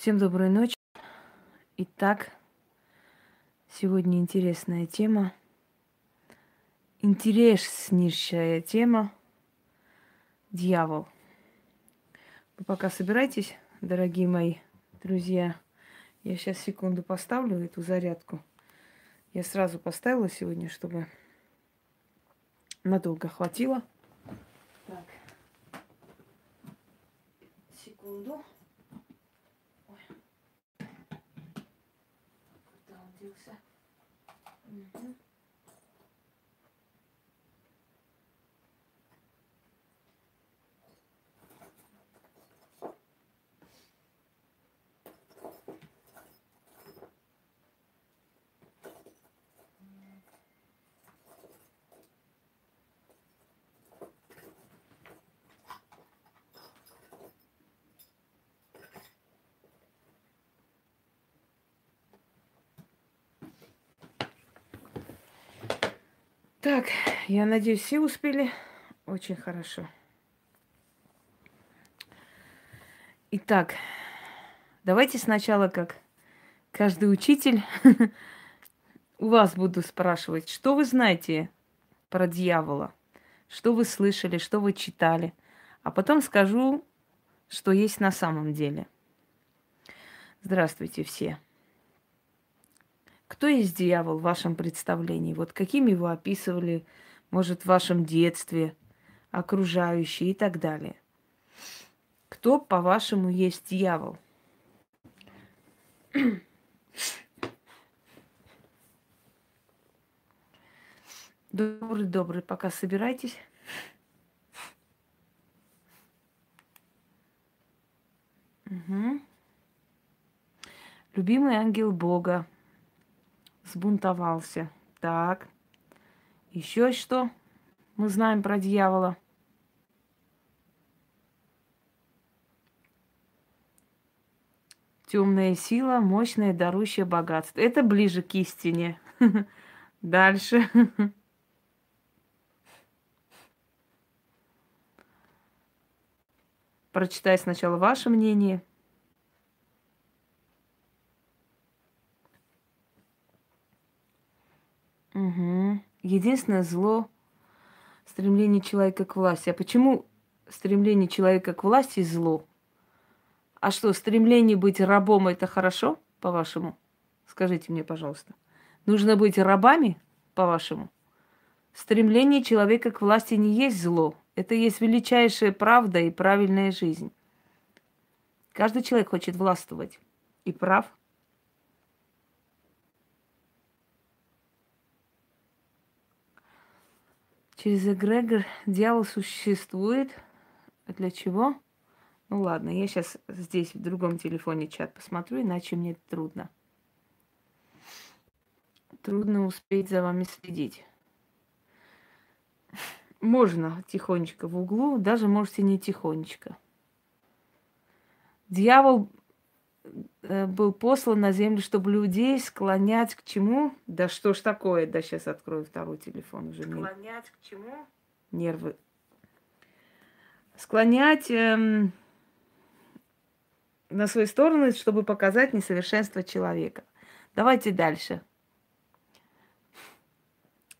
Всем доброй ночи. Итак, сегодня интересная тема. Интереснейшая тема. Дьявол. Вы пока собирайтесь, дорогие мои друзья. Я сейчас секунду поставлю эту зарядку. Я сразу поставила сегодня, чтобы надолго хватило. Так. Секунду. Находился. Угу. Так, я надеюсь, все успели. Очень хорошо. Итак, давайте сначала, как каждый учитель, у вас буду спрашивать, что вы знаете про дьявола, что вы слышали, что вы читали, а потом скажу, что есть на самом деле. Здравствуйте все. Кто есть дьявол в вашем представлении? Вот каким его описывали, может, в вашем детстве, окружающие и так далее? Кто, по-вашему, есть дьявол? Добрый, добрый, пока собирайтесь. Угу. Любимый ангел Бога, Сбунтовался. Так. Еще что мы знаем про дьявола? Темная сила, мощное, дарущее богатство. Это ближе к истине. Дальше. Прочитай сначала ваше мнение. Угу. Единственное зло стремление человека к власти. А почему стремление человека к власти зло? А что, стремление быть рабом это хорошо, по-вашему? Скажите мне, пожалуйста. Нужно быть рабами, по-вашему? Стремление человека к власти не есть зло. Это есть величайшая правда и правильная жизнь. Каждый человек хочет властвовать. И прав. Через эгрегор дьявол существует. Для чего? Ну ладно, я сейчас здесь в другом телефоне чат посмотрю, иначе мне трудно. Трудно успеть за вами следить. Можно тихонечко в углу, даже можете не тихонечко. Дьявол был послан на землю, чтобы людей склонять к чему? Да что ж такое? Да сейчас открою второй телефон уже. Склонять к чему? Нервы. Склонять эм, на свою сторону, чтобы показать несовершенство человека. Давайте дальше.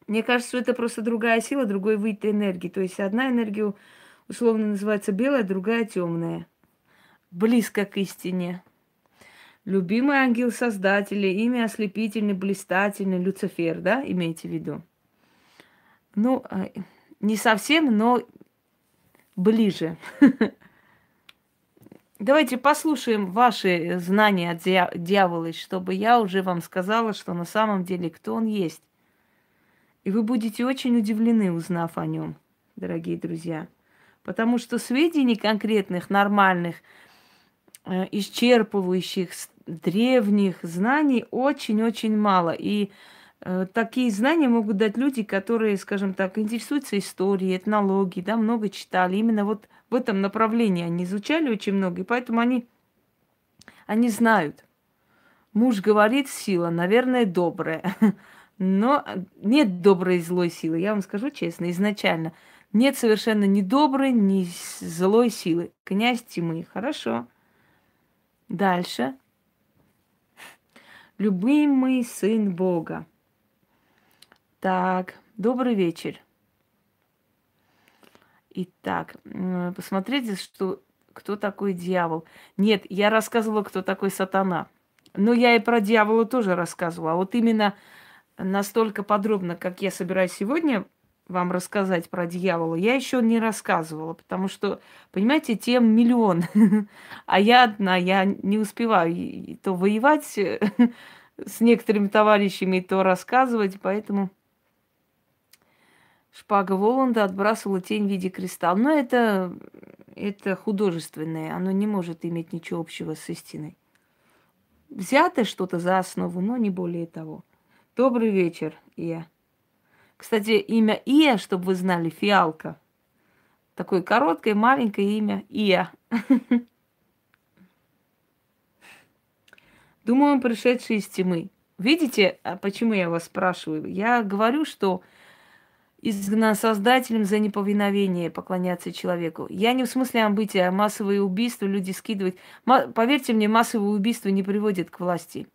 Мне кажется, что это просто другая сила, другой вид энергии. То есть одна энергия условно называется белая, другая темная. Близко к истине. Любимый ангел Создателя, имя ослепительный, блистательный, Люцифер, да, имеете в виду? Ну, а, не совсем, но ближе. Давайте послушаем ваши знания от дьявола, чтобы я уже вам сказала, что на самом деле кто он есть. И вы будете очень удивлены, узнав о нем, дорогие друзья. Потому что сведений конкретных, нормальных – исчерпывающих древних знаний очень-очень мало. И э, такие знания могут дать люди, которые, скажем так, интересуются историей, этнологией, да, много читали. Именно вот в этом направлении они изучали очень много, и поэтому они, они знают. Муж говорит, сила, наверное, добрая. Но нет доброй и злой силы. Я вам скажу честно, изначально. Нет совершенно ни доброй, ни злой силы. Князь тьмы. Хорошо. Дальше. Любимый сын Бога. Так, добрый вечер. Итак, посмотрите, что, кто такой дьявол. Нет, я рассказывала, кто такой сатана. Но я и про дьявола тоже рассказывала. А вот именно настолько подробно, как я собираюсь сегодня вам рассказать про дьявола, я еще не рассказывала, потому что, понимаете, тем миллион, а я одна, я не успеваю то воевать с некоторыми товарищами, то рассказывать, поэтому шпага Воланда отбрасывала тень в виде кристалла. Но это, это художественное, оно не может иметь ничего общего с истиной. Взято что-то за основу, но не более того. Добрый вечер, Ия. Кстати, имя Ия, чтобы вы знали, фиалка. Такое короткое, маленькое имя Ия. Думаю, он пришедший из тьмы. Видите, а почему я вас спрашиваю? Я говорю, что изгнан Создателем за неповиновение поклоняться человеку. Я не в смысле амбытия, а массовые убийства люди скидывают. Поверьте мне, массовые убийства не приводят к власти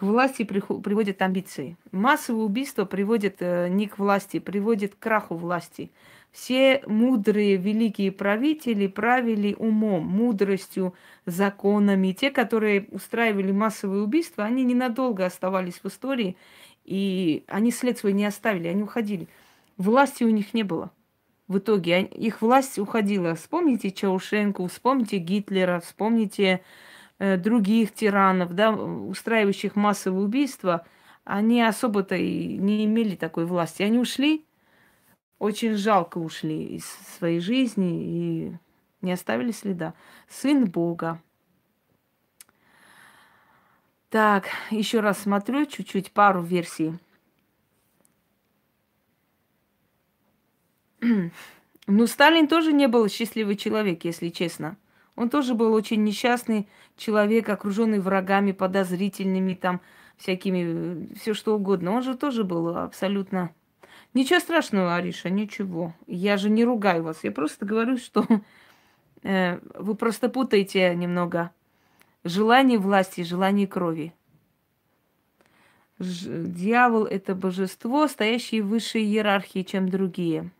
к власти приводят амбиции. Массовые убийства приводят э, не к власти, приводят к краху власти. Все мудрые великие правители правили умом, мудростью, законами. Те, которые устраивали массовые убийства, они ненадолго оставались в истории, и они след свой не оставили, они уходили. Власти у них не было. В итоге их власть уходила. Вспомните Чаушенко, вспомните Гитлера, вспомните Э, других тиранов, да, устраивающих массовые убийства, они особо-то и не имели такой власти. Они ушли, очень жалко ушли из своей жизни и не оставили следа. Сын Бога. Так, еще раз смотрю чуть-чуть пару версий. Ну, Сталин тоже не был счастливый человек, если честно. Он тоже был очень несчастный человек, окруженный врагами, подозрительными, там, всякими, все что угодно. Он же тоже был абсолютно... Ничего страшного, Ариша, ничего. Я же не ругаю вас. Я просто говорю, что э, вы просто путаете немного желание власти желание крови. Дьявол – это божество, стоящее в высшей иерархии, чем другие –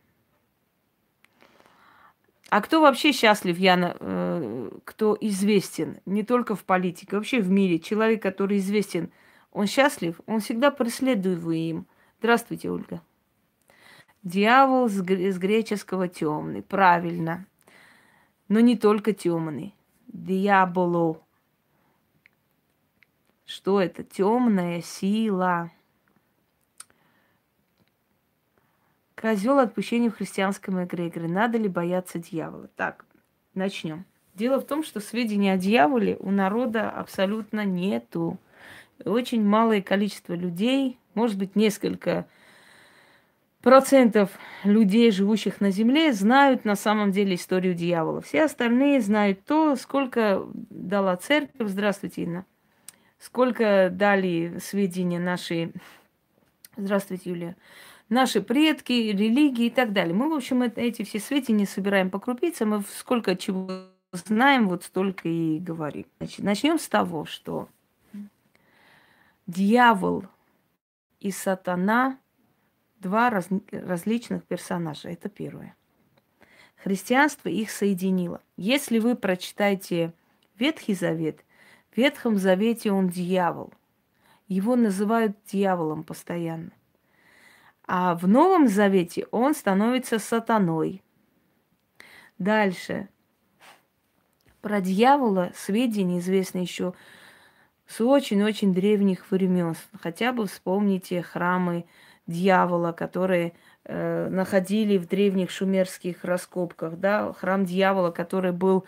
а кто вообще счастлив, Яна, э, кто известен, не только в политике, вообще в мире, человек, который известен, он счастлив, он всегда преследуем. Здравствуйте, Ольга. Дьявол с, с греческого темный, правильно. Но не только темный. Диаболо. Что это? Темная сила. Козел отпущения в христианском эгрегоре. Надо ли бояться дьявола? Так, начнем. Дело в том, что сведений о дьяволе у народа абсолютно нету. Очень малое количество людей, может быть, несколько процентов людей, живущих на Земле, знают на самом деле историю дьявола. Все остальные знают то, сколько дала церковь. Здравствуйте, Инна. Сколько дали сведения наши... Здравствуйте, Юлия наши предки, религии и так далее. Мы, в общем, эти все сведения собираем по крупицам, мы сколько чего знаем, вот столько и говорим. Значит, начнем с того, что дьявол и сатана два раз, различных персонажа. Это первое. Христианство их соединило. Если вы прочитаете Ветхий Завет, в Ветхом Завете он дьявол. Его называют дьяволом постоянно. А в Новом Завете он становится сатаной. Дальше. Про дьявола сведения известны еще с очень-очень древних времен. Хотя бы вспомните храмы дьявола, которые э, находили в древних шумерских раскопках. Да? Храм дьявола, который был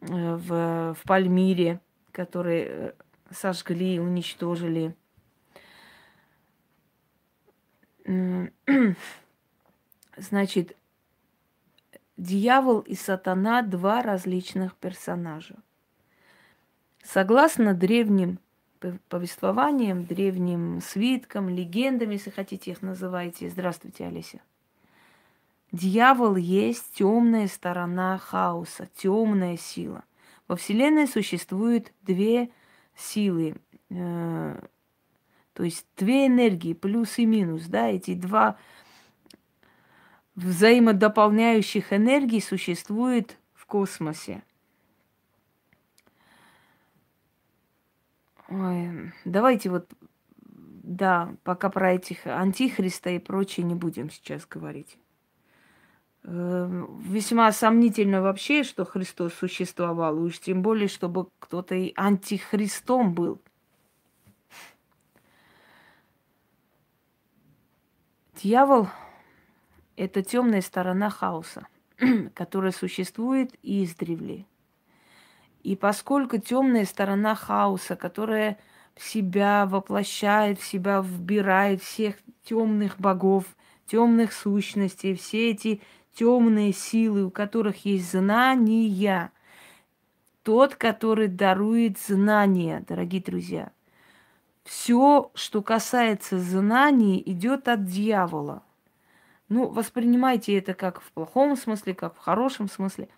э, в, в Пальмире, который э, сожгли, уничтожили. Значит, дьявол и сатана – два различных персонажа. Согласно древним повествованиям, древним свиткам, легендам, если хотите их называйте. Здравствуйте, Олеся. Дьявол есть темная сторона хаоса, темная сила. Во Вселенной существует две силы, э, то есть две энергии, плюс и минус, да, эти два взаимодополняющих энергий существует в космосе. Ой, давайте вот, да, пока про этих антихриста и прочее не будем сейчас говорить. Э, весьма сомнительно вообще, что Христос существовал, уж тем более, чтобы кто-то и антихристом был. Дьявол – это темная сторона хаоса, которая существует издревле. И поскольку темная сторона хаоса, которая в себя воплощает, в себя вбирает всех темных богов, темных сущностей, все эти темные силы, у которых есть знания, тот, который дарует знания, дорогие друзья. Все, что касается знаний, идет от дьявола. Ну, воспринимайте это как в плохом смысле, как в хорошем смысле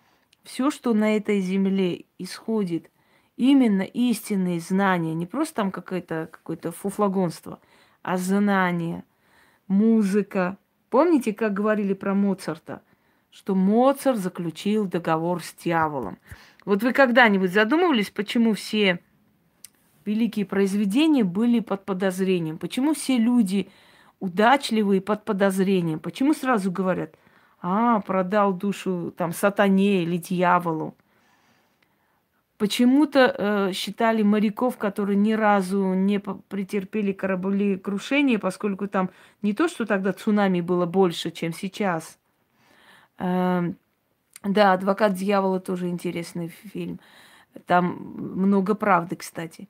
все, что на этой земле исходит, именно истинные знания, не просто там какое-то какое фуфлагонство, а знания, музыка. Помните, как говорили про Моцарта? Что Моцарт заключил договор с дьяволом. Вот вы когда-нибудь задумывались, почему все великие произведения были под подозрением? Почему все люди удачливые под подозрением? Почему сразу говорят, а, продал душу там сатане или дьяволу. Почему-то э, считали моряков, которые ни разу не претерпели кораблекрушение, поскольку там не то, что тогда цунами было больше, чем сейчас. Э, да, «Адвокат дьявола» тоже интересный фильм. Там много правды, кстати.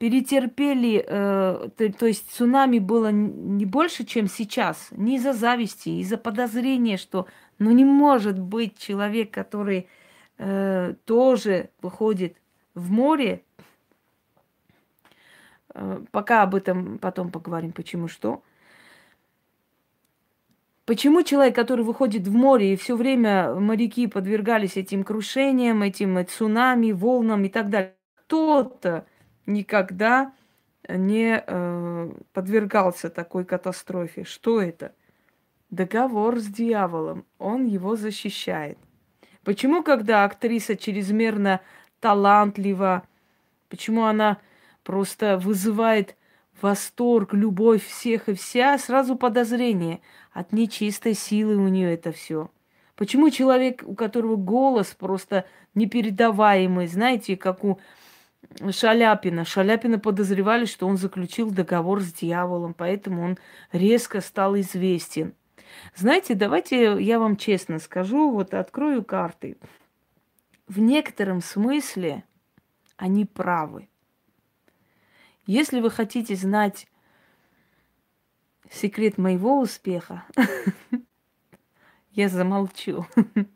Э, перетерпели, э, то, то есть цунами было не больше, чем сейчас, не из-за зависти, из-за подозрения, что ну не может быть человек, который э, тоже выходит в море. Э, пока об этом потом поговорим, почему что. Почему человек, который выходит в море, и все время моряки подвергались этим крушениям, этим цунами, волнам и так далее, кто-то никогда не э, подвергался такой катастрофе. Что это? Договор с дьяволом. Он его защищает. Почему, когда актриса чрезмерно талантлива, почему она просто вызывает восторг, любовь всех и вся, сразу подозрение. От нечистой силы у нее это все. Почему человек, у которого голос просто непередаваемый, знаете, как у Шаляпина. Шаляпина подозревали, что он заключил договор с дьяволом, поэтому он резко стал известен. Знаете, давайте я вам честно скажу, вот открою карты. В некотором смысле они правы. Если вы хотите знать секрет моего успеха, я замолчу.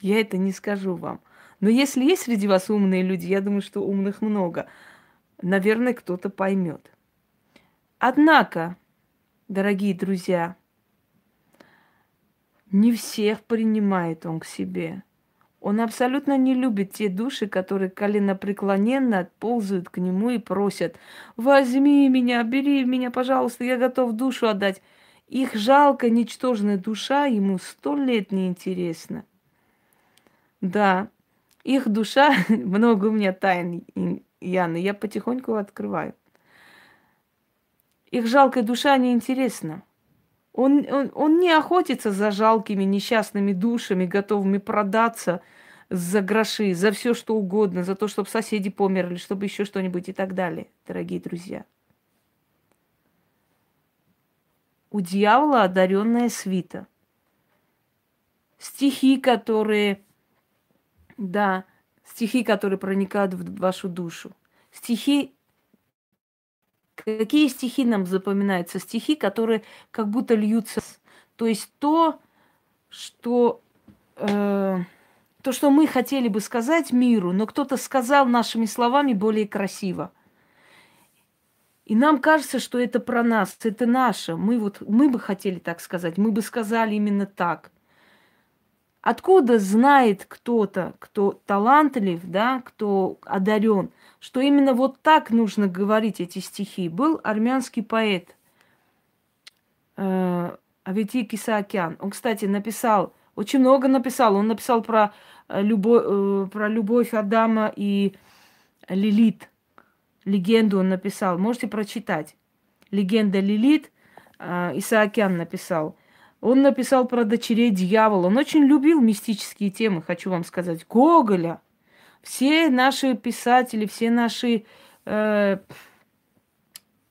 Я это не скажу вам. Но если есть среди вас умные люди, я думаю, что умных много, наверное, кто-то поймет. Однако, дорогие друзья, не всех принимает он к себе. Он абсолютно не любит те души, которые коленопреклоненно ползают к нему и просят, возьми меня, бери меня, пожалуйста, я готов душу отдать. Их жалко, ничтожная душа ему сто лет не интересна. Да, их душа, много у меня тайн, Яны, я потихоньку открываю. Их жалкая душа неинтересна. Он, он, он не охотится за жалкими несчастными душами, готовыми продаться за гроши, за все что угодно, за то, чтобы соседи померли, чтобы еще что-нибудь и так далее, дорогие друзья. У дьявола одаренная свита. Стихи, которые да, стихи, которые проникают в вашу душу. Стихи Какие стихи нам запоминаются? Стихи, которые как будто льются. То есть то, что, э, то, что мы хотели бы сказать миру, но кто-то сказал нашими словами более красиво. И нам кажется, что это про нас, это наше. Мы, вот, мы бы хотели так сказать, мы бы сказали именно так. Откуда знает кто-то, кто талантлив, да, кто одарен, что именно вот так нужно говорить эти стихи? Был армянский поэт э, Авети Кисаакян. Он, кстати, написал, очень много написал. Он написал про, э, любовь, э, про любовь Адама и Лилит. Легенду он написал. Можете прочитать. Легенда Лилит э, Исаакян написал. Он написал про дочерей дьявола. Он очень любил мистические темы, хочу вам сказать. Гоголя. Все наши писатели, все наши, э,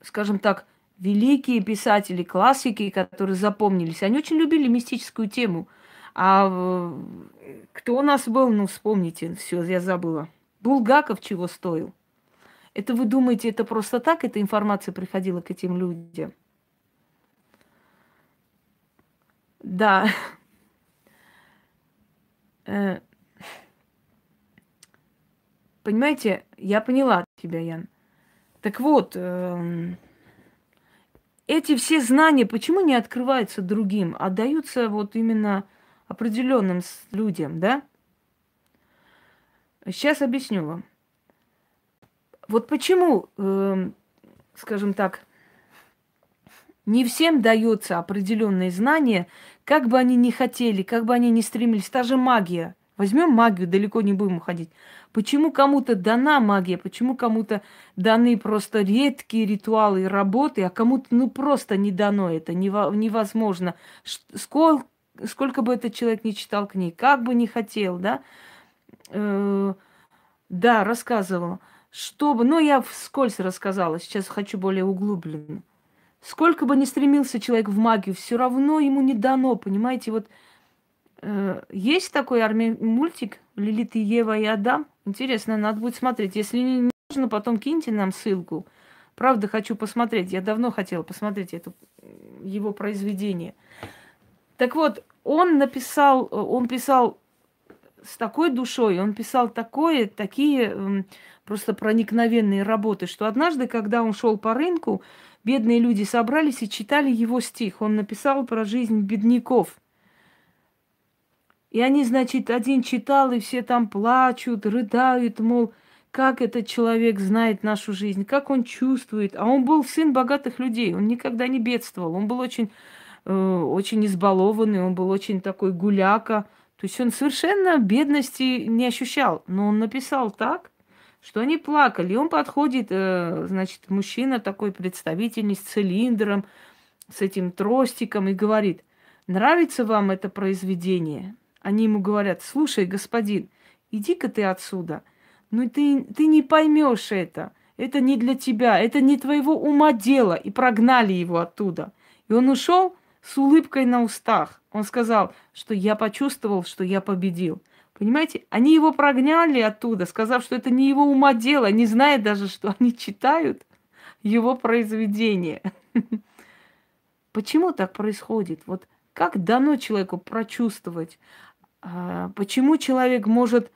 скажем так, великие писатели, классики, которые запомнились, они очень любили мистическую тему. А э, кто у нас был, ну вспомните, все, я забыла. Булгаков чего стоил? Это вы думаете, это просто так, эта информация приходила к этим людям? Да. Э, понимаете, я поняла тебя, Ян. Так вот, эм, эти все знания почему не открываются другим, а даются вот именно определенным людям, да? Сейчас объясню вам. Вот почему, э, скажем так, не всем дается определенные знания, как бы они ни хотели, как бы они ни стремились. Та же магия. Возьмем магию, далеко не будем уходить. Почему кому-то дана магия, почему кому-то даны просто редкие ритуалы и работы, а кому-то ну просто не дано это, невозможно. Сколько, сколько бы этот человек не читал книг, как бы не хотел, да? Э, да, рассказывала. Чтобы, ну я вскользь рассказала, сейчас хочу более углубленно. Сколько бы ни стремился человек в магию, все равно ему не дано, понимаете? Вот э, есть такой арми... мультик Лилит и Ева и Адам. Интересно, надо будет смотреть. Если не нужно, потом киньте нам ссылку. Правда, хочу посмотреть. Я давно хотела посмотреть это, его произведение. Так вот, он написал, он писал с такой душой, он писал такое, такие просто проникновенные работы, что однажды, когда он шел по рынку, бедные люди собрались и читали его стих. Он написал про жизнь бедняков. И они, значит, один читал, и все там плачут, рыдают, мол, как этот человек знает нашу жизнь, как он чувствует. А он был сын богатых людей, он никогда не бедствовал, он был очень, э, очень избалованный, он был очень такой гуляка. То есть он совершенно бедности не ощущал. Но он написал так, что они плакали. И он подходит, э, значит, мужчина такой представительный с цилиндром, с этим тростиком и говорит, нравится вам это произведение? Они ему говорят, слушай, господин, иди-ка ты отсюда. Ну ты, ты не поймешь это. Это не для тебя, это не твоего ума дело. И прогнали его оттуда. И он ушел с улыбкой на устах. Он сказал, что я почувствовал, что я победил. Понимаете, они его прогнали оттуда, сказав, что это не его ума дело, не зная даже, что они читают его произведение. Почему так происходит? Вот как дано человеку прочувствовать? А, почему человек может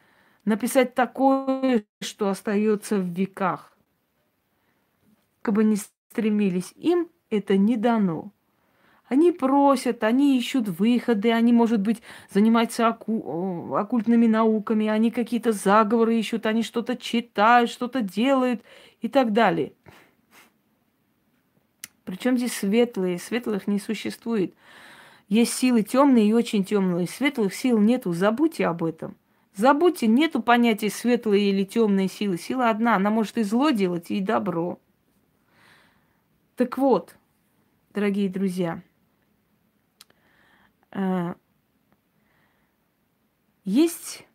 написать такое, что остается в веках? Как бы ни стремились, им это не дано. Они просят, они ищут выходы, они, может быть, занимаются оку- оккультными науками, они какие-то заговоры ищут, они что-то читают, что-то делают и так далее. Причем здесь светлые, светлых не существует. Есть силы темные и очень темные. Светлых сил нету, забудьте об этом. Забудьте, нету понятия светлые или темные силы. Сила одна, она может и зло делать, и добро. Так вот, дорогие друзья, есть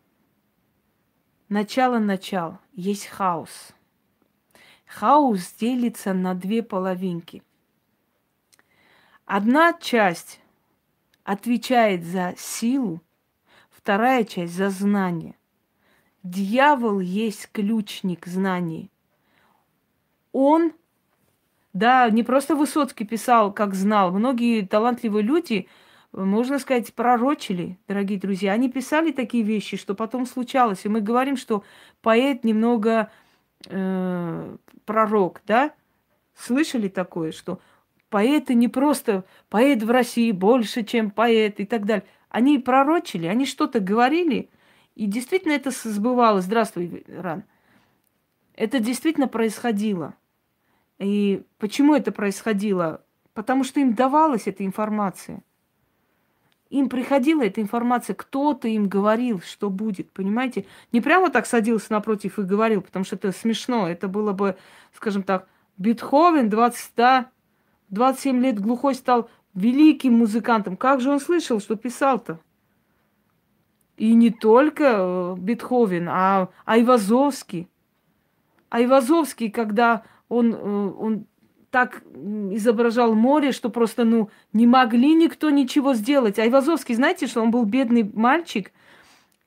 начало-начал, есть хаос. Хаос делится на две половинки. Одна часть отвечает за силу, вторая часть за знание. Дьявол есть ключник знаний. Он, да, не просто Высоцкий писал, как знал. Многие талантливые люди – можно сказать, пророчили, дорогие друзья. Они писали такие вещи, что потом случалось. И мы говорим, что поэт немного э, пророк, да? Слышали такое, что поэты не просто поэт в России больше, чем поэт и так далее. Они пророчили, они что-то говорили, и действительно это сбывалось. Здравствуй, Ран. Это действительно происходило. И почему это происходило? Потому что им давалась эта информация. Им приходила эта информация, кто-то им говорил, что будет, понимаете? Не прямо так садился напротив и говорил, потому что это смешно. Это было бы, скажем так, Бетховен 20, да, 27 лет глухой стал великим музыкантом. Как же он слышал, что писал-то? И не только э, Бетховен, а Айвазовский. Айвазовский, когда он, э, он так изображал море, что просто, ну, не могли никто ничего сделать. Айвазовский, знаете, что он был бедный мальчик?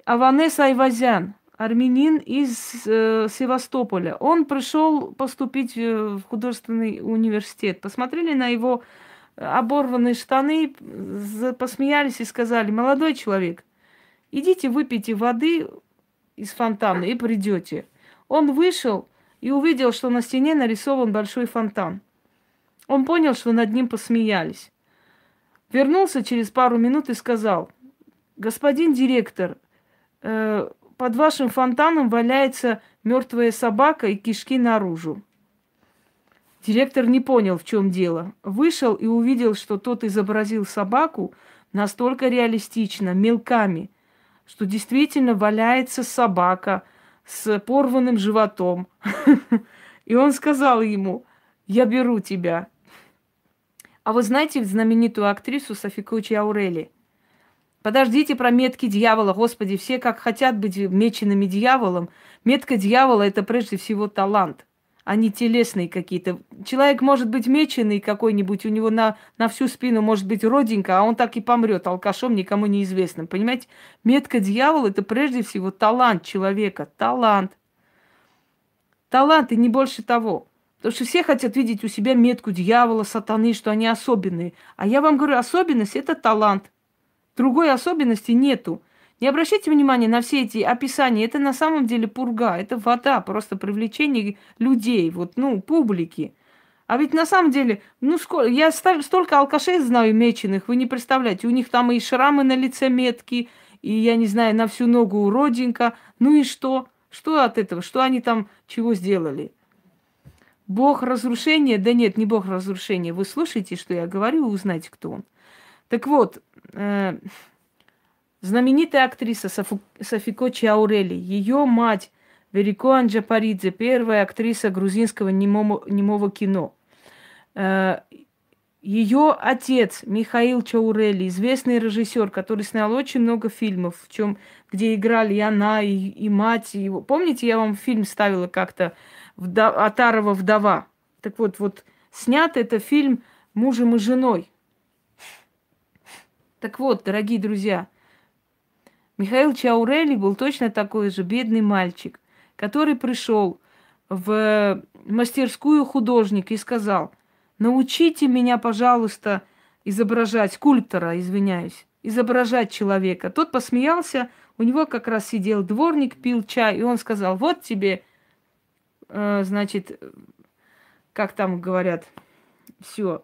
Аванес Айвазян, армянин из э, Севастополя. Он пришел поступить в художественный университет. Посмотрели на его оборванные штаны, посмеялись и сказали, молодой человек, идите выпейте воды из фонтана и придете. Он вышел и увидел, что на стене нарисован большой фонтан. Он понял, что над ним посмеялись. Вернулся через пару минут и сказал, господин директор, э, под вашим фонтаном валяется мертвая собака и кишки наружу. Директор не понял, в чем дело. Вышел и увидел, что тот изобразил собаку настолько реалистично, мелками, что действительно валяется собака с порванным животом. И он сказал ему, я беру тебя. А вы знаете знаменитую актрису Софикучи Аурели? Подождите про метки дьявола. Господи, все как хотят быть меченными дьяволом. Метка дьявола – это прежде всего талант – они телесные какие-то. Человек может быть меченый какой-нибудь, у него на, на всю спину может быть родинка, а он так и помрет алкашом, никому неизвестным. Понимаете? Метка дьявола – это прежде всего талант человека. Талант. Талант и не больше того. Потому что все хотят видеть у себя метку дьявола, сатаны, что они особенные. А я вам говорю, особенность – это талант. Другой особенности нету. Не обращайте внимания на все эти описания. Это на самом деле пурга, это вода, просто привлечение людей, вот, ну, публики. А ведь на самом деле, ну, сколько, я столько алкашей знаю меченых, вы не представляете. У них там и шрамы на лице метки, и, я не знаю, на всю ногу родинка. Ну и что? Что от этого? Что они там чего сделали? Бог разрушения? Да нет, не Бог разрушения. Вы слушаете, что я говорю, вы узнаете, кто он. Так вот, э, Знаменитая актриса Софу, Софико Чаурели, ее мать Верико Анджапаридзе, первая актриса грузинского немого, немого кино. Э, ее отец Михаил Чаурели, известный режиссер, который снял очень много фильмов, в чем, где играли и она, и, и мать его. Помните, я вам фильм ставила как-то Вдов... Атарова вдова. Так вот, вот снят это фильм мужем и женой. Так вот, дорогие друзья, Михаил Чаурели был точно такой же бедный мальчик, который пришел в мастерскую художника и сказал, научите меня, пожалуйста, изображать, скульптора, извиняюсь, изображать человека. Тот посмеялся, у него как раз сидел дворник, пил чай, и он сказал, вот тебе, значит, как там говорят, все,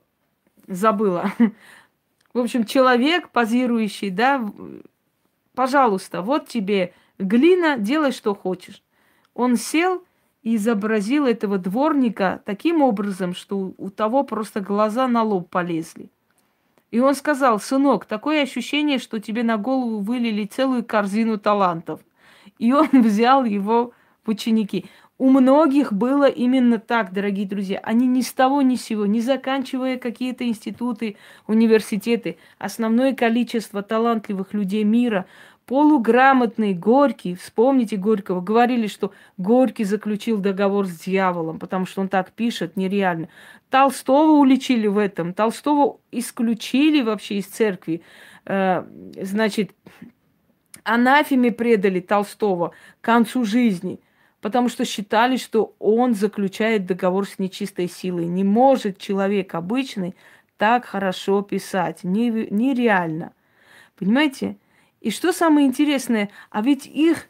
забыла. В общем, человек, позирующий, да, пожалуйста, вот тебе глина, делай, что хочешь. Он сел и изобразил этого дворника таким образом, что у того просто глаза на лоб полезли. И он сказал, сынок, такое ощущение, что тебе на голову вылили целую корзину талантов. И он взял его в ученики. У многих было именно так, дорогие друзья. Они ни с того ни с сего, не заканчивая какие-то институты, университеты, основное количество талантливых людей мира, полуграмотный Горький, вспомните Горького, говорили, что Горький заключил договор с дьяволом, потому что он так пишет, нереально. Толстого уличили в этом, Толстого исключили вообще из церкви. Э, значит, анафеме предали Толстого к концу жизни – потому что считали, что он заключает договор с нечистой силой. Не может человек обычный так хорошо писать. Нереально. Понимаете? И что самое интересное, а ведь их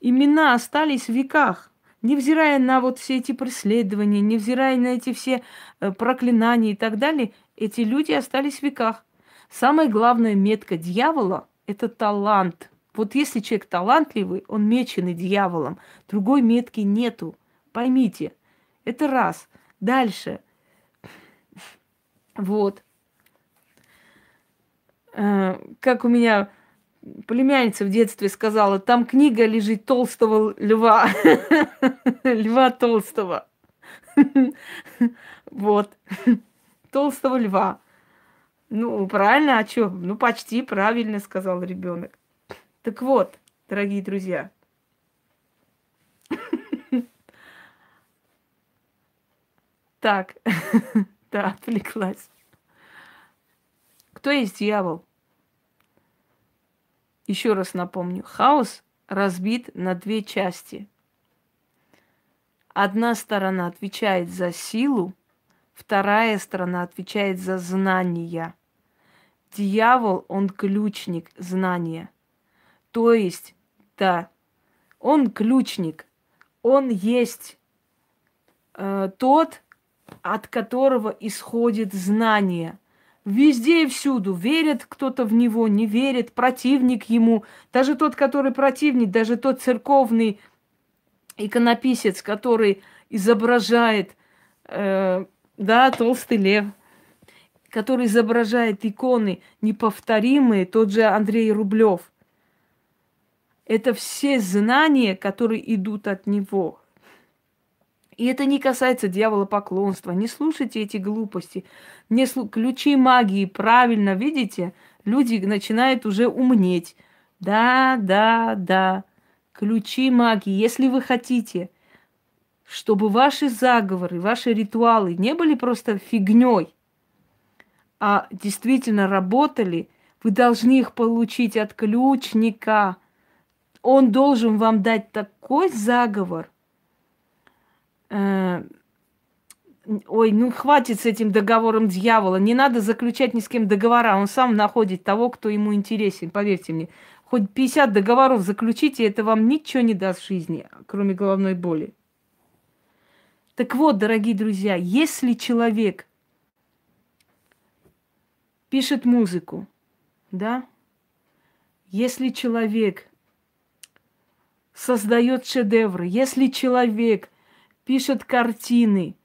имена остались в веках. Невзирая на вот все эти преследования, невзирая на эти все э, проклинания и так далее, эти люди остались в веках. Самая главная метка дьявола это талант. Вот если человек талантливый, он меченый дьяволом, другой метки нету. Поймите, это раз. Дальше. Вот. Э, как у меня племянница в детстве сказала, там книга лежит толстого льва. Льва толстого. Вот. Толстого льва. Ну, правильно, а что? Ну, почти правильно сказал ребенок. Так вот, дорогие друзья. Так, да, отвлеклась. Кто есть дьявол? Еще раз напомню, хаос разбит на две части. Одна сторона отвечает за силу, вторая сторона отвечает за знания. Дьявол, он ключник знания. То есть, да, он ключник, он есть э, тот, от которого исходит знание – Везде и всюду. Верит кто-то в него, не верит, противник ему. Даже тот, который противник, даже тот церковный иконописец, который изображает, э, да, толстый лев, который изображает иконы неповторимые, тот же Андрей Рублев. Это все знания, которые идут от него. И это не касается дьявола поклонства. Не слушайте эти глупости. Не слу... Ключи магии, правильно, видите? Люди начинают уже умнеть. Да, да, да. Ключи магии. Если вы хотите, чтобы ваши заговоры, ваши ритуалы не были просто фигней, а действительно работали, вы должны их получить от ключника. Он должен вам дать такой заговор, Э, ой, ну хватит с этим договором дьявола. Не надо заключать ни с кем договора. Он сам находит того, кто ему интересен. Поверьте мне. Хоть 50 договоров заключите, это вам ничего не даст в жизни, кроме головной боли. Так вот, дорогие друзья, если человек пишет музыку, да, если человек создает шедевры, если человек пишет картины,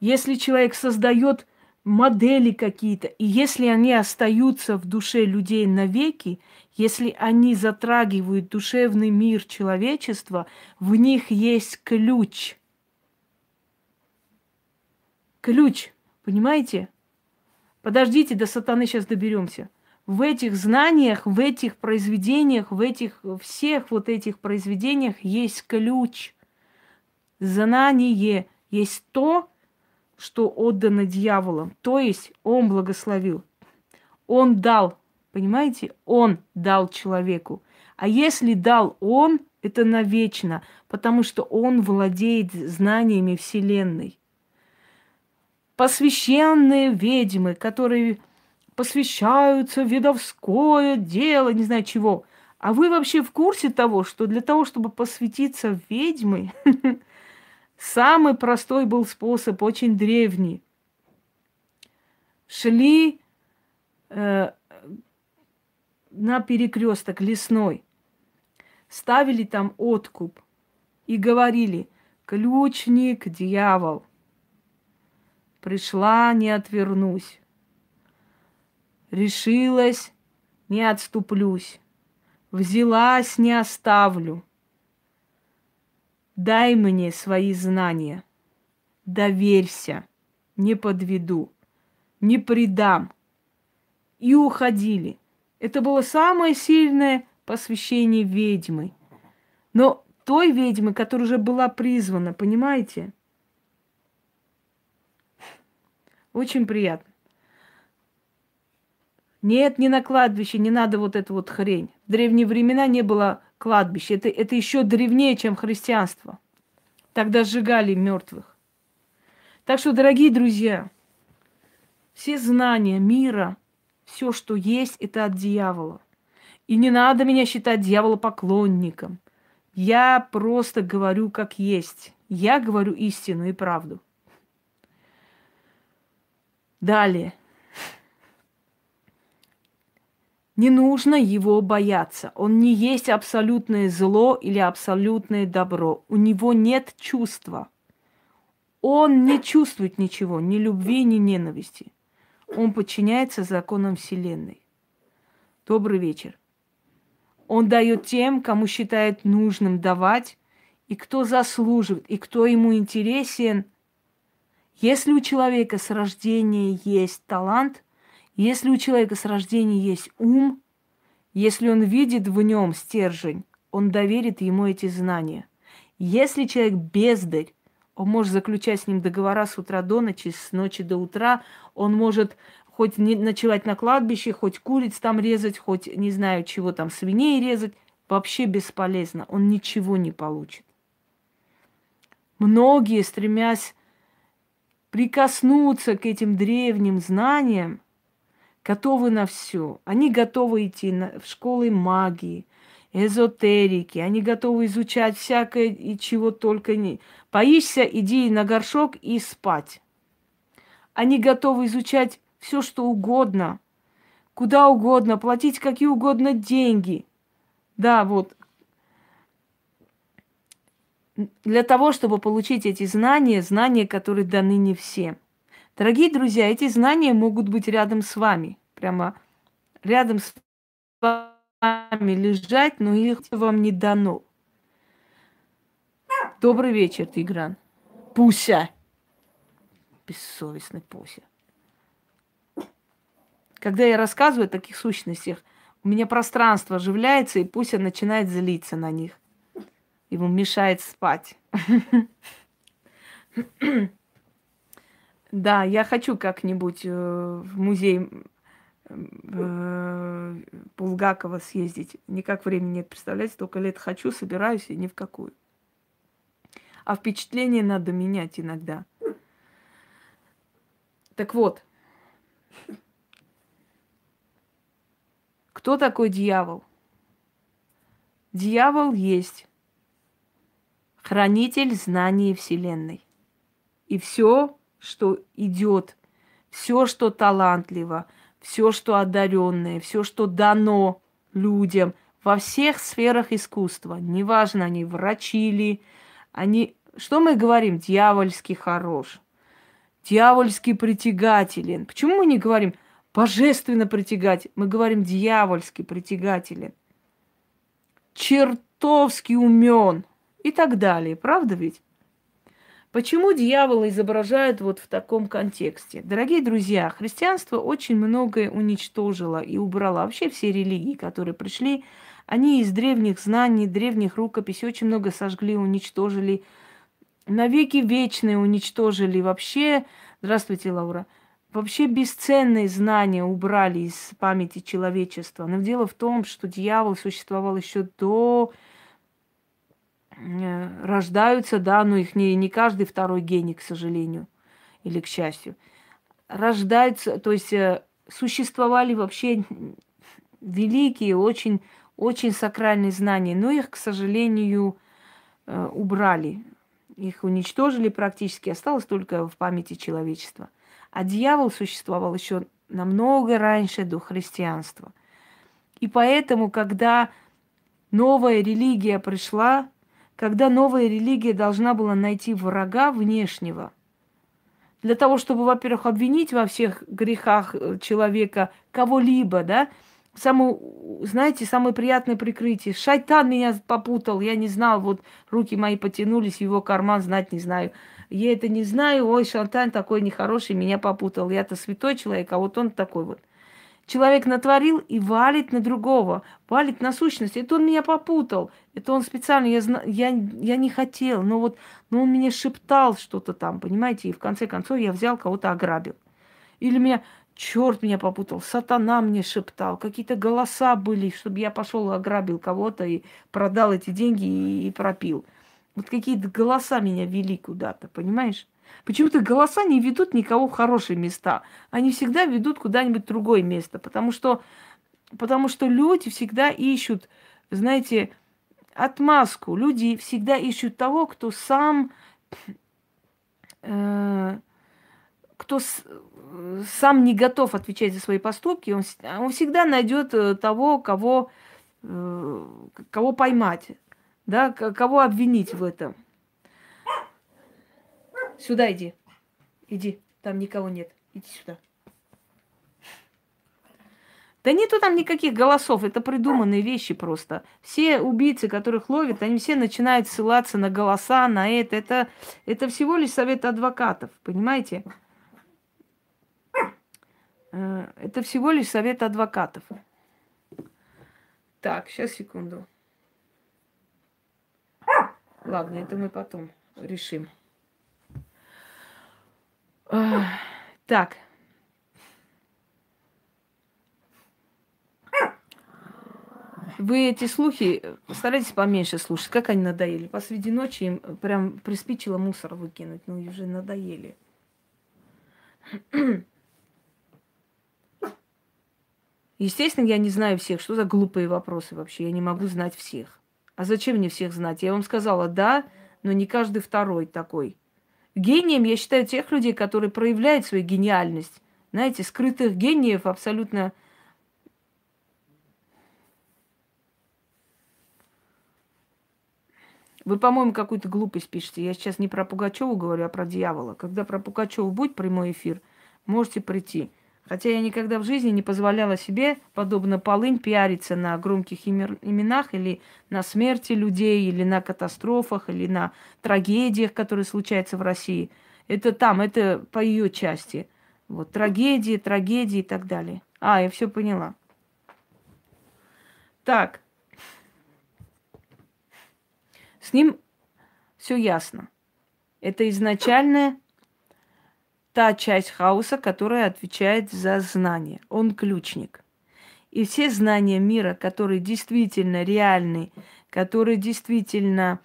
если человек создает модели какие-то, и если они остаются в душе людей навеки, если они затрагивают душевный мир человечества, в них есть ключ. Ключ, понимаете? Подождите, до сатаны сейчас доберемся. В этих знаниях, в этих произведениях, в этих всех вот этих произведениях есть ключ – Знание есть то, что отдано дьяволом. То есть он благословил. Он дал, понимаете? Он дал человеку. А если дал он, это навечно, потому что он владеет знаниями Вселенной. Посвященные ведьмы, которые посвящаются ведовское дело, не знаю чего. А вы вообще в курсе того, что для того, чтобы посвятиться в ведьмы, Самый простой был способ, очень древний. Шли э, на перекресток лесной, ставили там откуп и говорили, ключник, дьявол, пришла, не отвернусь, решилась, не отступлюсь, взялась, не оставлю – Дай мне свои знания. Доверься, не подведу, не предам. И уходили. Это было самое сильное посвящение ведьмы. Но той ведьмы, которая уже была призвана, понимаете? Очень приятно. Нет, не на кладбище, не надо вот эту вот хрень. В древние времена не было кладбища. Это, это еще древнее, чем христианство. Тогда сжигали мертвых. Так что, дорогие друзья, все знания мира, все, что есть, это от дьявола. И не надо меня считать дьяволопоклонником. Я просто говорю как есть. Я говорю истину и правду. Далее. Не нужно его бояться. Он не есть абсолютное зло или абсолютное добро. У него нет чувства. Он не чувствует ничего, ни любви, ни ненависти. Он подчиняется законам Вселенной. Добрый вечер. Он дает тем, кому считает нужным давать, и кто заслуживает, и кто ему интересен. Если у человека с рождения есть талант, если у человека с рождения есть ум, если он видит в нем стержень, он доверит ему эти знания. Если человек бездарь, он может заключать с ним договора с утра до ночи, с ночи до утра, он может хоть не ночевать на кладбище, хоть куриц там резать, хоть не знаю чего там, свиней резать, вообще бесполезно, он ничего не получит. Многие, стремясь прикоснуться к этим древним знаниям, готовы на все. Они готовы идти на, в школы магии, эзотерики, они готовы изучать всякое и чего только не. Боишься, иди на горшок и спать. Они готовы изучать все, что угодно, куда угодно, платить какие угодно деньги. Да, вот. Для того, чтобы получить эти знания, знания, которые даны не всем. Дорогие друзья, эти знания могут быть рядом с вами, прямо рядом с вами лежать, но их вам не дано. Добрый вечер, Тигран. Пуся. Бессовестный Пуся. Когда я рассказываю о таких сущностях, у меня пространство оживляется, и Пуся начинает злиться на них. Ему мешает спать. Да, я хочу как-нибудь э, в музей э, Булгакова съездить. Никак времени нет, представляете, только лет хочу, собираюсь и ни в какую. А впечатление надо менять иногда. Так вот, Кто такой дьявол? Дьявол есть хранитель знаний Вселенной. И все, что идет, все, что талантливо, все, что одаренное, все, что дано людям во всех сферах искусства, неважно, они врачи ли, они... Что мы говорим? Дьявольский хорош, дьявольский притягателен. Почему мы не говорим – божественно притягателен. Мы говорим дьявольски притягателен. Чертовски умен. И так далее. Правда ведь? Почему дьявола изображают вот в таком контексте? Дорогие друзья, христианство очень многое уничтожило и убрало. Вообще все религии, которые пришли, они из древних знаний, древних рукописей очень много сожгли, уничтожили. Навеки вечные уничтожили. Вообще, здравствуйте, Лаура, вообще бесценные знания убрали из памяти человечества. Но дело в том, что дьявол существовал еще до рождаются, да, но их не, не каждый второй гений, к сожалению, или к счастью. Рождаются, то есть э, существовали вообще великие, очень, очень сакральные знания, но их, к сожалению, э, убрали. Их уничтожили практически, осталось только в памяти человечества. А дьявол существовал еще намного раньше до христианства. И поэтому, когда новая религия пришла, когда новая религия должна была найти врага внешнего, для того, чтобы, во-первых, обвинить во всех грехах э, человека кого-либо, да, самое, знаете, самое приятное прикрытие. Шайтан меня попутал, я не знал, вот руки мои потянулись его карман, знать не знаю. Я это не знаю, ой, Шантань такой нехороший, меня попутал. Я-то святой человек, а вот он такой вот. Человек натворил и валит на другого, валит на сущность. Это он меня попутал. Это он специально, я, я, я не хотел, но вот но он мне шептал что-то там, понимаете, и в конце концов я взял кого-то ограбил. Или меня, черт меня попутал, сатана мне шептал, какие-то голоса были, чтобы я пошел ограбил кого-то и продал эти деньги и, и пропил. Вот какие-то голоса меня вели куда-то, понимаешь? Почему-то голоса не ведут никого в хорошие места. Они всегда ведут куда-нибудь другое место. Потому что, потому что люди всегда ищут, знаете, отмазку. Люди всегда ищут того, кто сам, э, кто с, сам не готов отвечать за свои поступки, он, он всегда найдет э, того, кого, э, кого поймать, да, кого обвинить в этом. Сюда иди. Иди. Там никого нет. Иди сюда. Да нету там никаких голосов, это придуманные вещи просто. Все убийцы, которых ловят, они все начинают ссылаться на голоса, на это. Это, это всего лишь совет адвокатов, понимаете? Э, это всего лишь совет адвокатов. Так, сейчас секунду. Ладно, это мы потом решим. Так. Вы эти слухи старайтесь поменьше слушать. Как они надоели. Посреди ночи им прям приспичило мусор выкинуть. Ну, уже надоели. Естественно, я не знаю всех. Что за глупые вопросы вообще? Я не могу знать всех. А зачем мне всех знать? Я вам сказала, да, но не каждый второй такой. Гением я считаю тех людей, которые проявляют свою гениальность. Знаете, скрытых гениев абсолютно... Вы, по-моему, какую-то глупость пишете. Я сейчас не про Пугачеву говорю, а про дьявола. Когда про Пугачеву будет прямой эфир, можете прийти. Хотя я никогда в жизни не позволяла себе, подобно полынь, пиариться на громких именах или на смерти людей, или на катастрофах, или на трагедиях, которые случаются в России. Это там, это по ее части. Вот трагедии, трагедии и так далее. А, я все поняла. Так. С ним все ясно. Это изначальное та часть хаоса, которая отвечает за знание. Он ключник. И все знания мира, которые действительно реальны, которые действительно...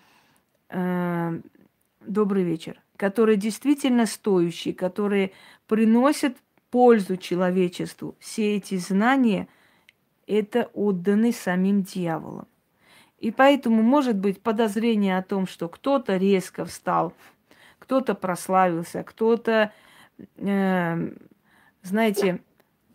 Э, добрый вечер. Которые действительно стоящие, которые приносят пользу человечеству. Все эти знания – это отданы самим дьяволом. И поэтому может быть подозрение о том, что кто-то резко встал, кто-то прославился, кто-то знаете,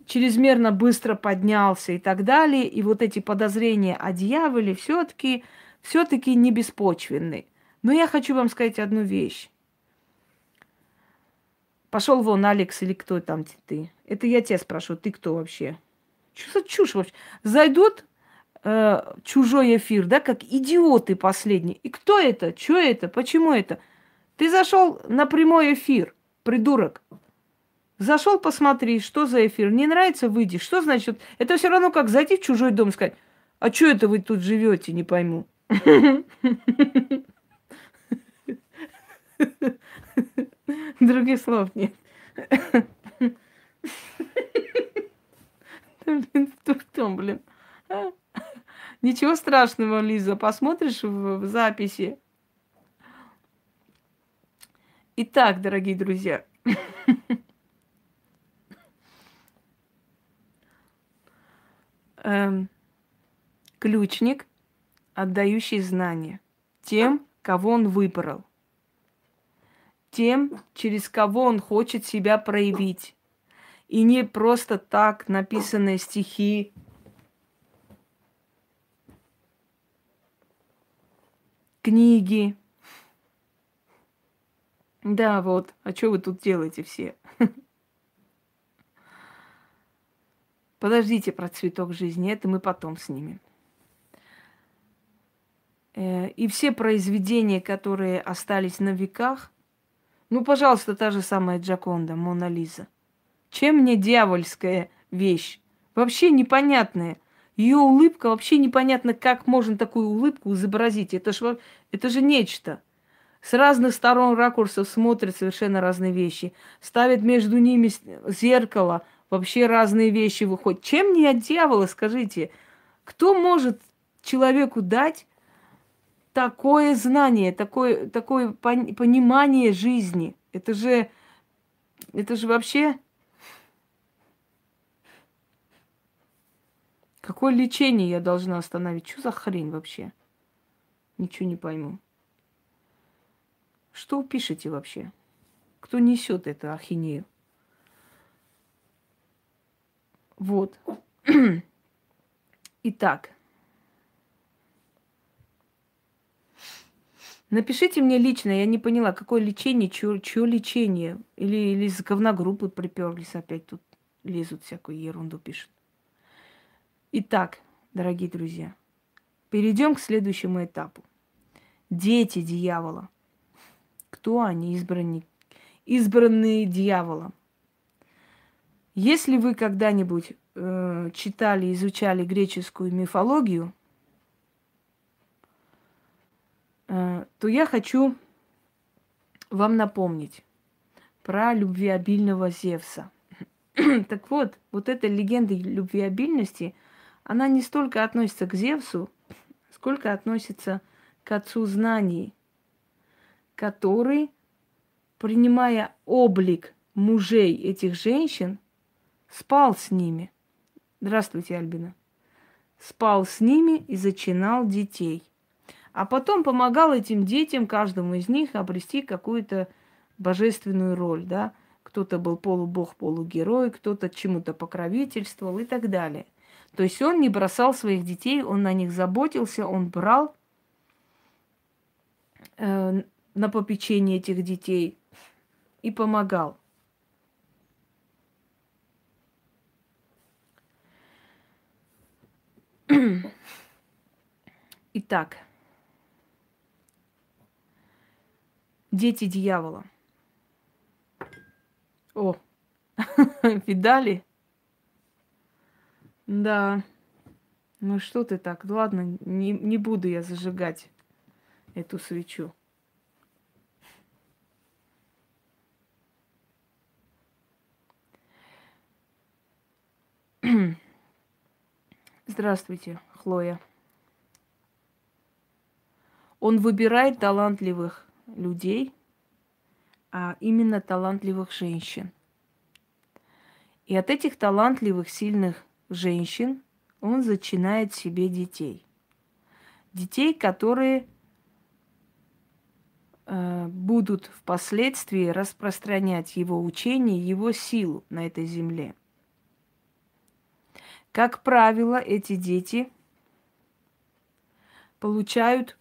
чрезмерно быстро поднялся и так далее. И вот эти подозрения о дьяволе все-таки все-таки не беспочвенны. Но я хочу вам сказать одну вещь. Пошел вон, Алекс, или кто там ты? Это я тебя спрашиваю, ты кто вообще? Что за чушь вообще? Зайдут э, чужой эфир, да, как идиоты последние. И кто это? Что это? Почему это? Ты зашел на прямой эфир придурок. Зашел, посмотри, что за эфир. Не нравится, выйди. Что значит? Это все равно как зайти в чужой дом и сказать, а что это вы тут живете, не пойму. Других слов нет. Блин, в блин. Ничего страшного, Лиза. Посмотришь в записи. Итак, дорогие друзья, эм, ключник, отдающий знания тем, кого он выбрал, тем, через кого он хочет себя проявить. И не просто так написанные стихи, книги, да, вот. А что вы тут делаете все? Подождите про цветок жизни, это мы потом снимем. Э, и все произведения, которые остались на веках, ну, пожалуйста, та же самая Джаконда, Мона Лиза. Чем мне дьявольская вещь? Вообще непонятная. Ее улыбка вообще непонятно, как можно такую улыбку изобразить. Это же, это же нечто. С разных сторон ракурсов смотрят совершенно разные вещи. Ставят между ними зеркало, вообще разные вещи выходят. Чем не от дьявола, скажите? Кто может человеку дать такое знание, такое, такое понимание жизни? Это же, это же вообще... Какое лечение я должна остановить? Что за хрень вообще? Ничего не пойму. Что вы пишете вообще? Кто несет эту ахинею? Вот. Итак. Напишите мне лично, я не поняла, какое лечение, чье, лечение. Или, или из говногруппы приперлись опять тут, лезут всякую ерунду пишут. Итак, дорогие друзья, перейдем к следующему этапу. Дети дьявола. Кто они, избранники? Избранные дьяволом. Если вы когда-нибудь э, читали, изучали греческую мифологию, э, то я хочу вам напомнить про любвеобильного Зевса. так вот, вот эта легенда любвеобильности, она не столько относится к Зевсу, сколько относится к отцу знаний, который, принимая облик мужей этих женщин, спал с ними. Здравствуйте, Альбина. Спал с ними и зачинал детей. А потом помогал этим детям, каждому из них, обрести какую-то божественную роль, да. Кто-то был полубог, полугерой, кто-то чему-то покровительствовал и так далее. То есть он не бросал своих детей, он на них заботился, он брал э, на попечение этих детей и помогал. Итак, дети дьявола. О, видали? Да. Ну что ты так? Ладно, не, не буду я зажигать эту свечу. Здравствуйте, Хлоя. Он выбирает талантливых людей, а именно талантливых женщин. И от этих талантливых, сильных женщин он зачинает себе детей. Детей, которые э, будут впоследствии распространять его учение, его силу на этой земле. Как правило, эти дети получают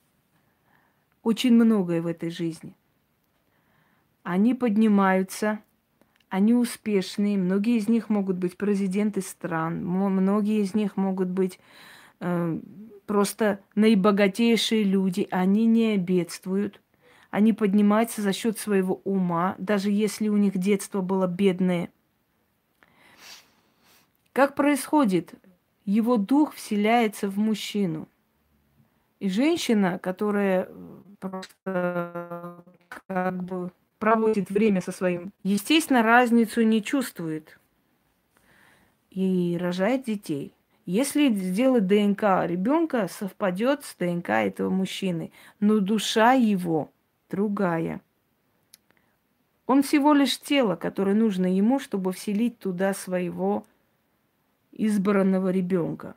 очень многое в этой жизни. Они поднимаются, они успешные, многие из них могут быть президенты стран, многие из них могут быть э, просто наибогатейшие люди, они не бедствуют, они поднимаются за счет своего ума, даже если у них детство было бедное – как происходит? Его дух вселяется в мужчину. И женщина, которая э, просто как бы проводит время со своим, естественно, разницу не чувствует и рожает детей. Если сделать ДНК ребенка, совпадет с ДНК этого мужчины, но душа его другая. Он всего лишь тело, которое нужно ему, чтобы вселить туда своего избранного ребенка.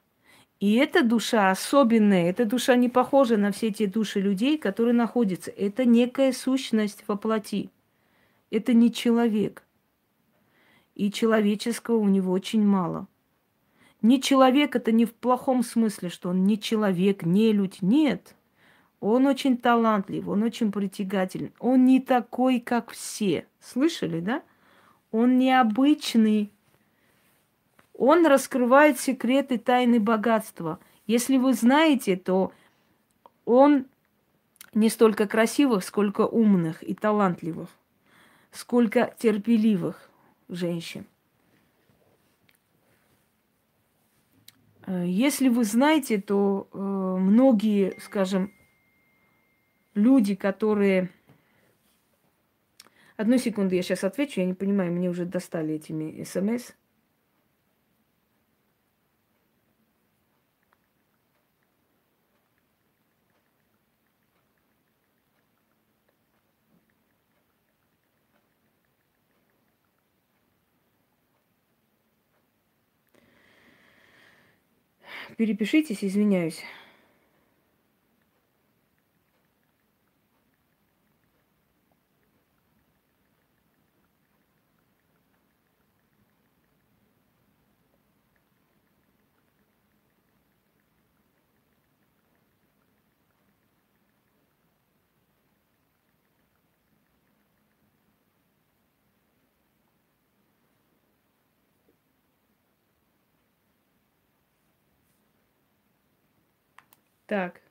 И эта душа особенная, эта душа не похожа на все те души людей, которые находятся. Это некая сущность во плоти. Это не человек. И человеческого у него очень мало. Не человек это не в плохом смысле, что он не человек, не людь. Нет. Он очень талантлив, он очень притягательный. Он не такой, как все. Слышали, да? Он необычный он раскрывает секреты тайны богатства. Если вы знаете, то он не столько красивых, сколько умных и талантливых, сколько терпеливых женщин. Э, если вы знаете, то э, многие, скажем, люди, которые... Одну секунду, я сейчас отвечу, я не понимаю, мне уже достали этими смс. Перепишитесь, извиняюсь. Так.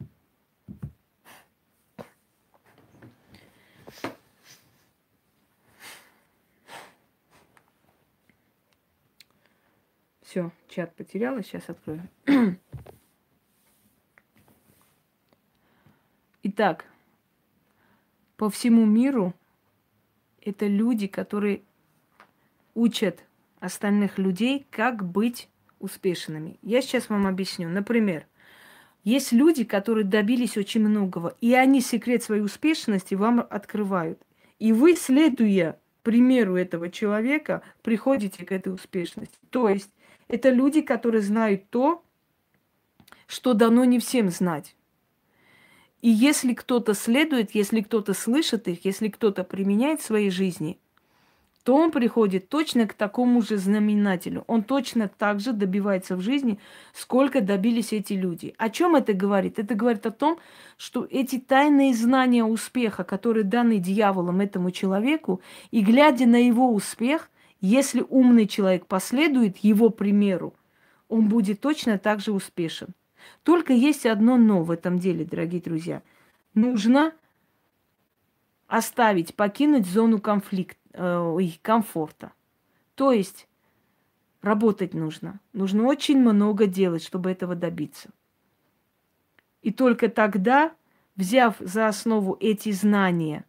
Все, чат потеряла, сейчас открою. Итак, по всему миру это люди, которые учат остальных людей, как быть успешными. Я сейчас вам объясню. Например, есть люди, которые добились очень многого, и они секрет своей успешности вам открывают. И вы, следуя примеру этого человека, приходите к этой успешности. То есть это люди, которые знают то, что дано не всем знать. И если кто-то следует, если кто-то слышит их, если кто-то применяет в своей жизни, то он приходит точно к такому же знаменателю. Он точно так же добивается в жизни, сколько добились эти люди. О чем это говорит? Это говорит о том, что эти тайные знания успеха, которые даны дьяволом этому человеку, и глядя на его успех – если умный человек последует его примеру, он будет точно так же успешен. Только есть одно но в этом деле, дорогие друзья. Нужно оставить, покинуть зону конфликта, э, комфорта. То есть работать нужно. Нужно очень много делать, чтобы этого добиться. И только тогда, взяв за основу эти знания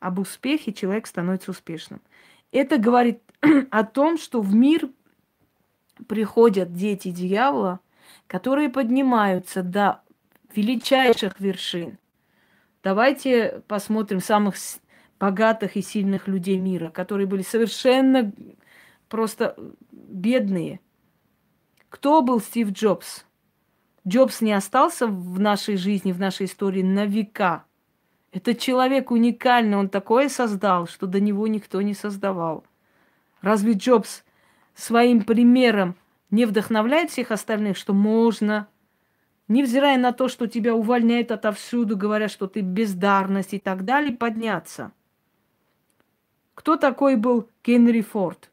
об успехе, человек становится успешным. Это говорит о том, что в мир приходят дети дьявола, которые поднимаются до величайших вершин. Давайте посмотрим самых богатых и сильных людей мира, которые были совершенно просто бедные. Кто был Стив Джобс? Джобс не остался в нашей жизни, в нашей истории на века. Это человек уникальный, он такое создал, что до него никто не создавал. Разве Джобс своим примером не вдохновляет всех остальных, что можно, невзирая на то, что тебя увольняют отовсюду, говорят, что ты бездарность и так далее, подняться? Кто такой был Генри Форд?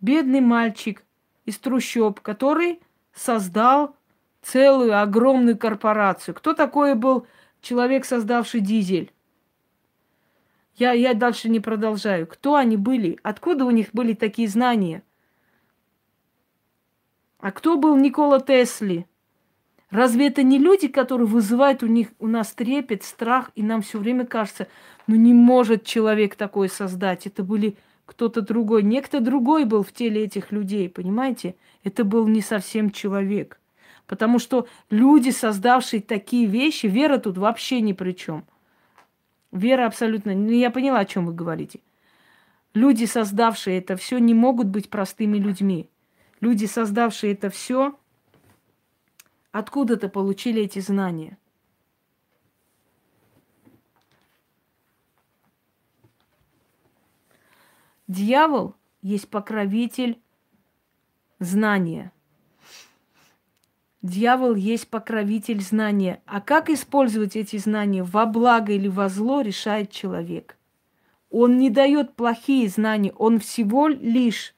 Бедный мальчик из трущоб, который создал целую огромную корпорацию. Кто такой был человек, создавший дизель? Я, я дальше не продолжаю. Кто они были? Откуда у них были такие знания? А кто был Никола Тесли? Разве это не люди, которые вызывают у них у нас трепет, страх, и нам все время кажется, ну не может человек такое создать. Это были кто-то другой. Некто другой был в теле этих людей, понимаете? Это был не совсем человек. Потому что люди, создавшие такие вещи, вера тут вообще ни при чем. Вера абсолютно... Ну, я поняла, о чем вы говорите. Люди, создавшие это все, не могут быть простыми людьми. Люди, создавшие это все, откуда-то получили эти знания. Дьявол есть покровитель знания. Дьявол есть покровитель знания. А как использовать эти знания во благо или во зло, решает человек. Он не дает плохие знания, он всего лишь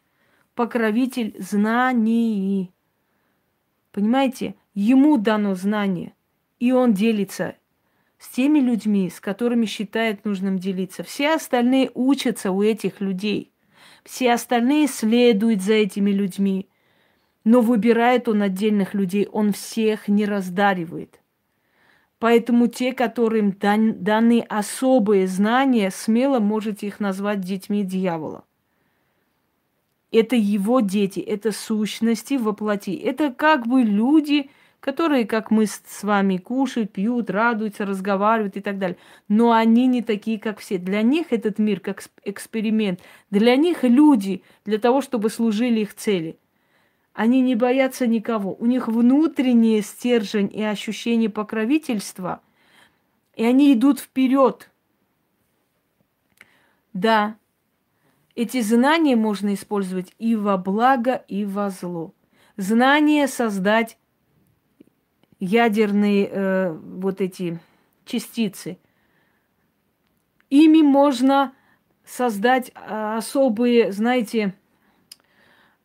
покровитель знаний. Понимаете? Ему дано знание, и он делится с теми людьми, с которыми считает нужным делиться. Все остальные учатся у этих людей. Все остальные следуют за этими людьми. Но выбирает он отдельных людей, он всех не раздаривает. Поэтому те, которым дан, даны особые знания, смело можете их назвать детьми дьявола. Это его дети, это сущности воплоти. Это как бы люди, которые, как мы с вами, кушают, пьют, радуются, разговаривают и так далее. Но они не такие, как все. Для них этот мир как эксперимент. Для них люди, для того, чтобы служили их цели – они не боятся никого. У них внутренний стержень и ощущение покровительства. И они идут вперед. Да, эти знания можно использовать и во благо, и во зло. Знание создать ядерные э, вот эти частицы. Ими можно создать а, особые, знаете,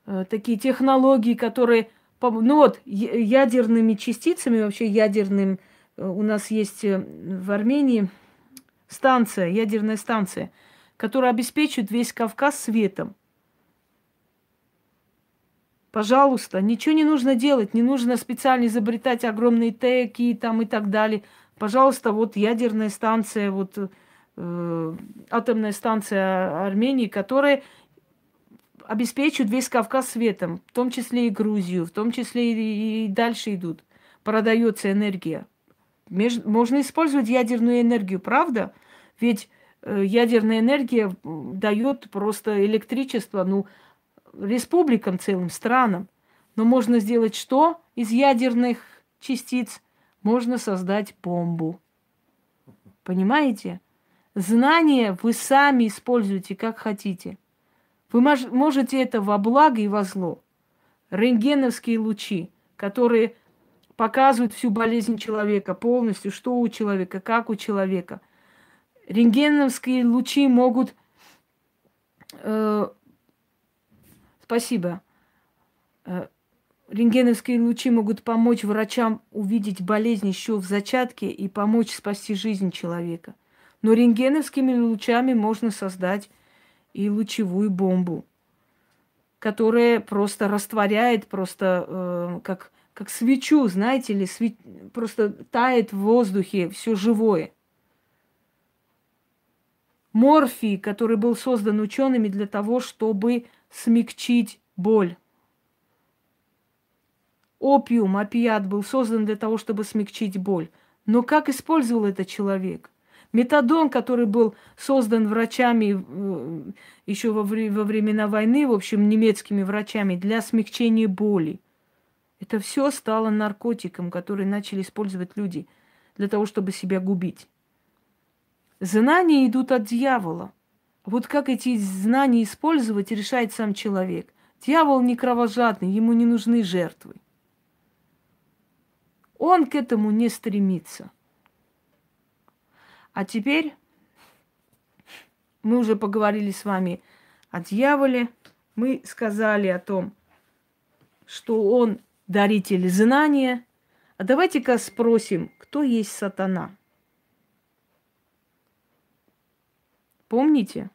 Э, такие технологии, которые, ну вот, ядерными частицами, вообще ядерным э, у нас есть э, в Армении станция, ядерная станция, которая обеспечивает весь Кавказ светом. Пожалуйста, ничего не нужно делать, не нужно специально изобретать огромные теки там и так далее. Пожалуйста, вот ядерная станция, вот э, атомная станция Армении, которая обеспечивает весь Кавказ светом, в том числе и Грузию, в том числе и, и дальше идут. Продается энергия. Меж, можно использовать ядерную энергию, правда? Ведь э, ядерная энергия дает просто электричество, ну, республикам целым, странам. Но можно сделать что из ядерных частиц? Можно создать бомбу. Понимаете? Знания вы сами используете как хотите. Вы можете это во благо и во зло. Рентгеновские лучи, которые показывают всю болезнь человека полностью, что у человека, как у человека. Рентгеновские лучи могут э, Спасибо. Э, рентгеновские лучи могут помочь врачам увидеть болезнь еще в зачатке и помочь спасти жизнь человека. Но рентгеновскими лучами можно создать и лучевую бомбу, которая просто растворяет, просто э, как, как свечу, знаете ли, све... просто тает в воздухе все живое. Морфий, который был создан учеными для того, чтобы смягчить боль. Опиум, опиат был создан для того, чтобы смягчить боль. Но как использовал этот человек? Метадон, который был создан врачами э, еще во, во времена войны, в общем, немецкими врачами, для смягчения боли. Это все стало наркотиком, который начали использовать люди для того, чтобы себя губить. Знания идут от дьявола. Вот как эти знания использовать, решает сам человек. Дьявол не кровожадный, ему не нужны жертвы. Он к этому не стремится. А теперь мы уже поговорили с вами о дьяволе. Мы сказали о том, что он даритель знания. А давайте-ка спросим, кто есть сатана – Помните?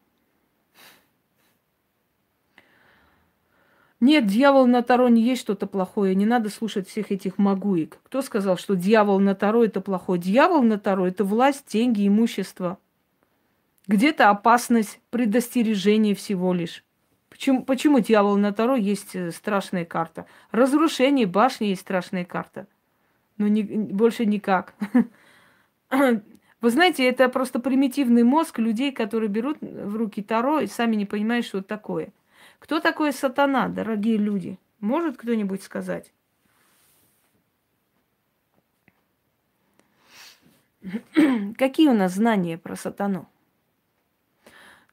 Нет, дьявол на Таро не есть что-то плохое. Не надо слушать всех этих магуек. Кто сказал, что дьявол на Таро это плохое? Дьявол на Таро это власть, деньги, имущество. Где-то опасность, предостережение всего лишь. Почему, почему дьявол на Таро есть э, страшная карта? Разрушение башни есть страшная карта. Но не, больше никак. Вы знаете, это просто примитивный мозг людей, которые берут в руки Таро и сами не понимают, что это такое. Кто такой сатана, дорогие люди? Может кто-нибудь сказать? Какие у нас знания про сатану?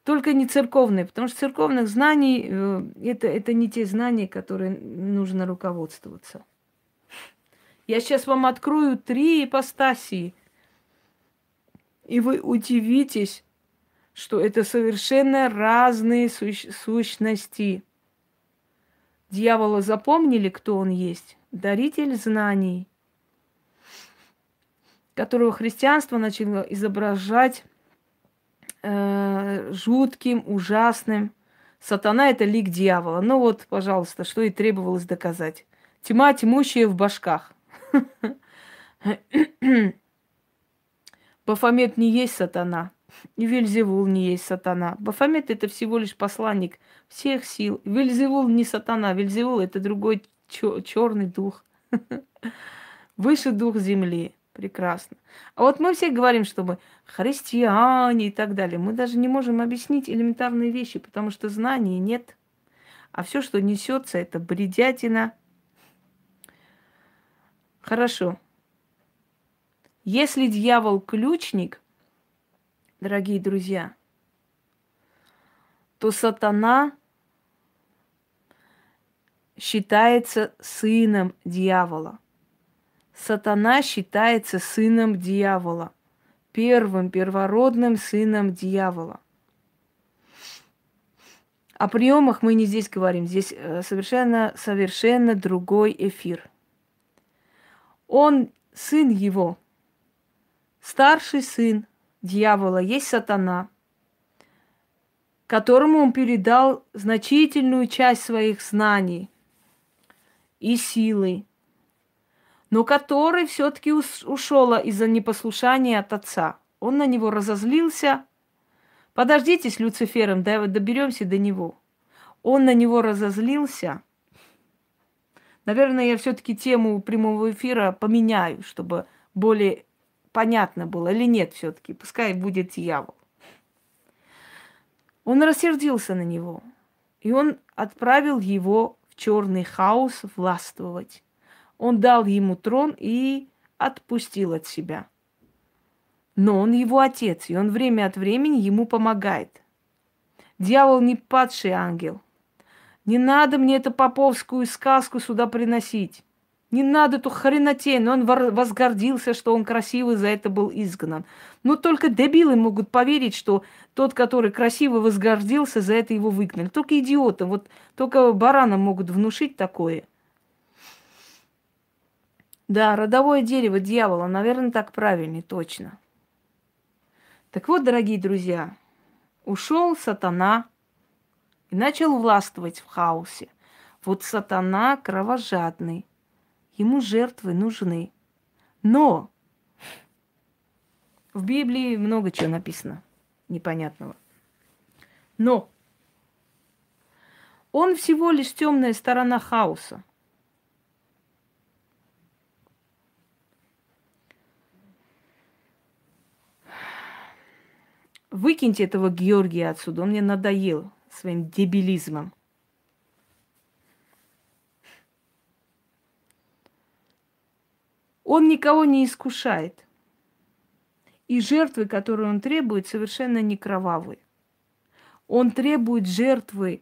Только не церковные, потому что церковных знаний э, это, это не те знания, которые нужно руководствоваться. Я сейчас вам открою три ипостасии – и вы удивитесь, что это совершенно разные сущ- сущности. Дьявола запомнили, кто он есть? Даритель знаний, которого христианство начало изображать э, жутким, ужасным. Сатана – это лик дьявола. Ну вот, пожалуйста, что и требовалось доказать. Тьма тьмущая в башках. Бафомет не есть сатана, и Вельзевул не есть сатана. Бафомет это всего лишь посланник всех сил. Вельзевул не сатана, Вельзевул это другой черный дух. Выше дух земли. Прекрасно. А вот мы все говорим, что мы христиане и так далее. Мы даже не можем объяснить элементарные вещи, потому что знаний нет. А все, что несется, это бредятина. Хорошо. Если дьявол ключник, дорогие друзья, то сатана считается сыном дьявола. Сатана считается сыном дьявола, первым первородным сыном дьявола. О приемах мы не здесь говорим, здесь э, совершенно, совершенно другой эфир. Он сын его, старший сын дьявола есть сатана, которому он передал значительную часть своих знаний и силы, но который все-таки ушел из-за непослушания от отца. Он на него разозлился. Подождите с Люцифером, доберемся до него. Он на него разозлился. Наверное, я все-таки тему прямого эфира поменяю, чтобы более понятно было. Или нет все-таки, пускай будет дьявол. Он рассердился на него. И он отправил его в черный хаос властвовать. Он дал ему трон и отпустил от себя. Но он его отец, и он время от времени ему помогает. Дьявол не падший ангел. Не надо мне эту поповскую сказку сюда приносить. Не надо эту хренотень. Он возгордился, что он красивый, за это был изгнан. Но только дебилы могут поверить, что тот, который красиво возгордился, за это его выгнали. Только идиоты. Вот только баранам могут внушить такое – да, родовое дерево дьявола, наверное, так правильнее, точно. Так вот, дорогие друзья, ушел сатана и начал властвовать в хаосе. Вот сатана кровожадный, ему жертвы нужны. Но в Библии много чего написано непонятного. Но он всего лишь темная сторона хаоса – Выкиньте этого Георгия отсюда, он мне надоел своим дебилизмом. Он никого не искушает. И жертвы, которые он требует, совершенно не кровавые. Он требует жертвы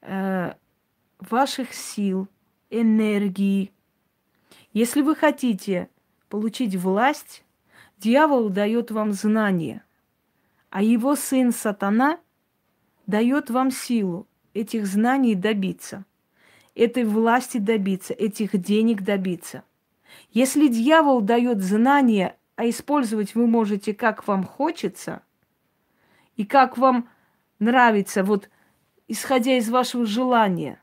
э, ваших сил, энергии. Если вы хотите получить власть, дьявол дает вам знания а его сын сатана дает вам силу этих знаний добиться, этой власти добиться, этих денег добиться. Если дьявол дает знания, а использовать вы можете как вам хочется и как вам нравится, вот исходя из вашего желания.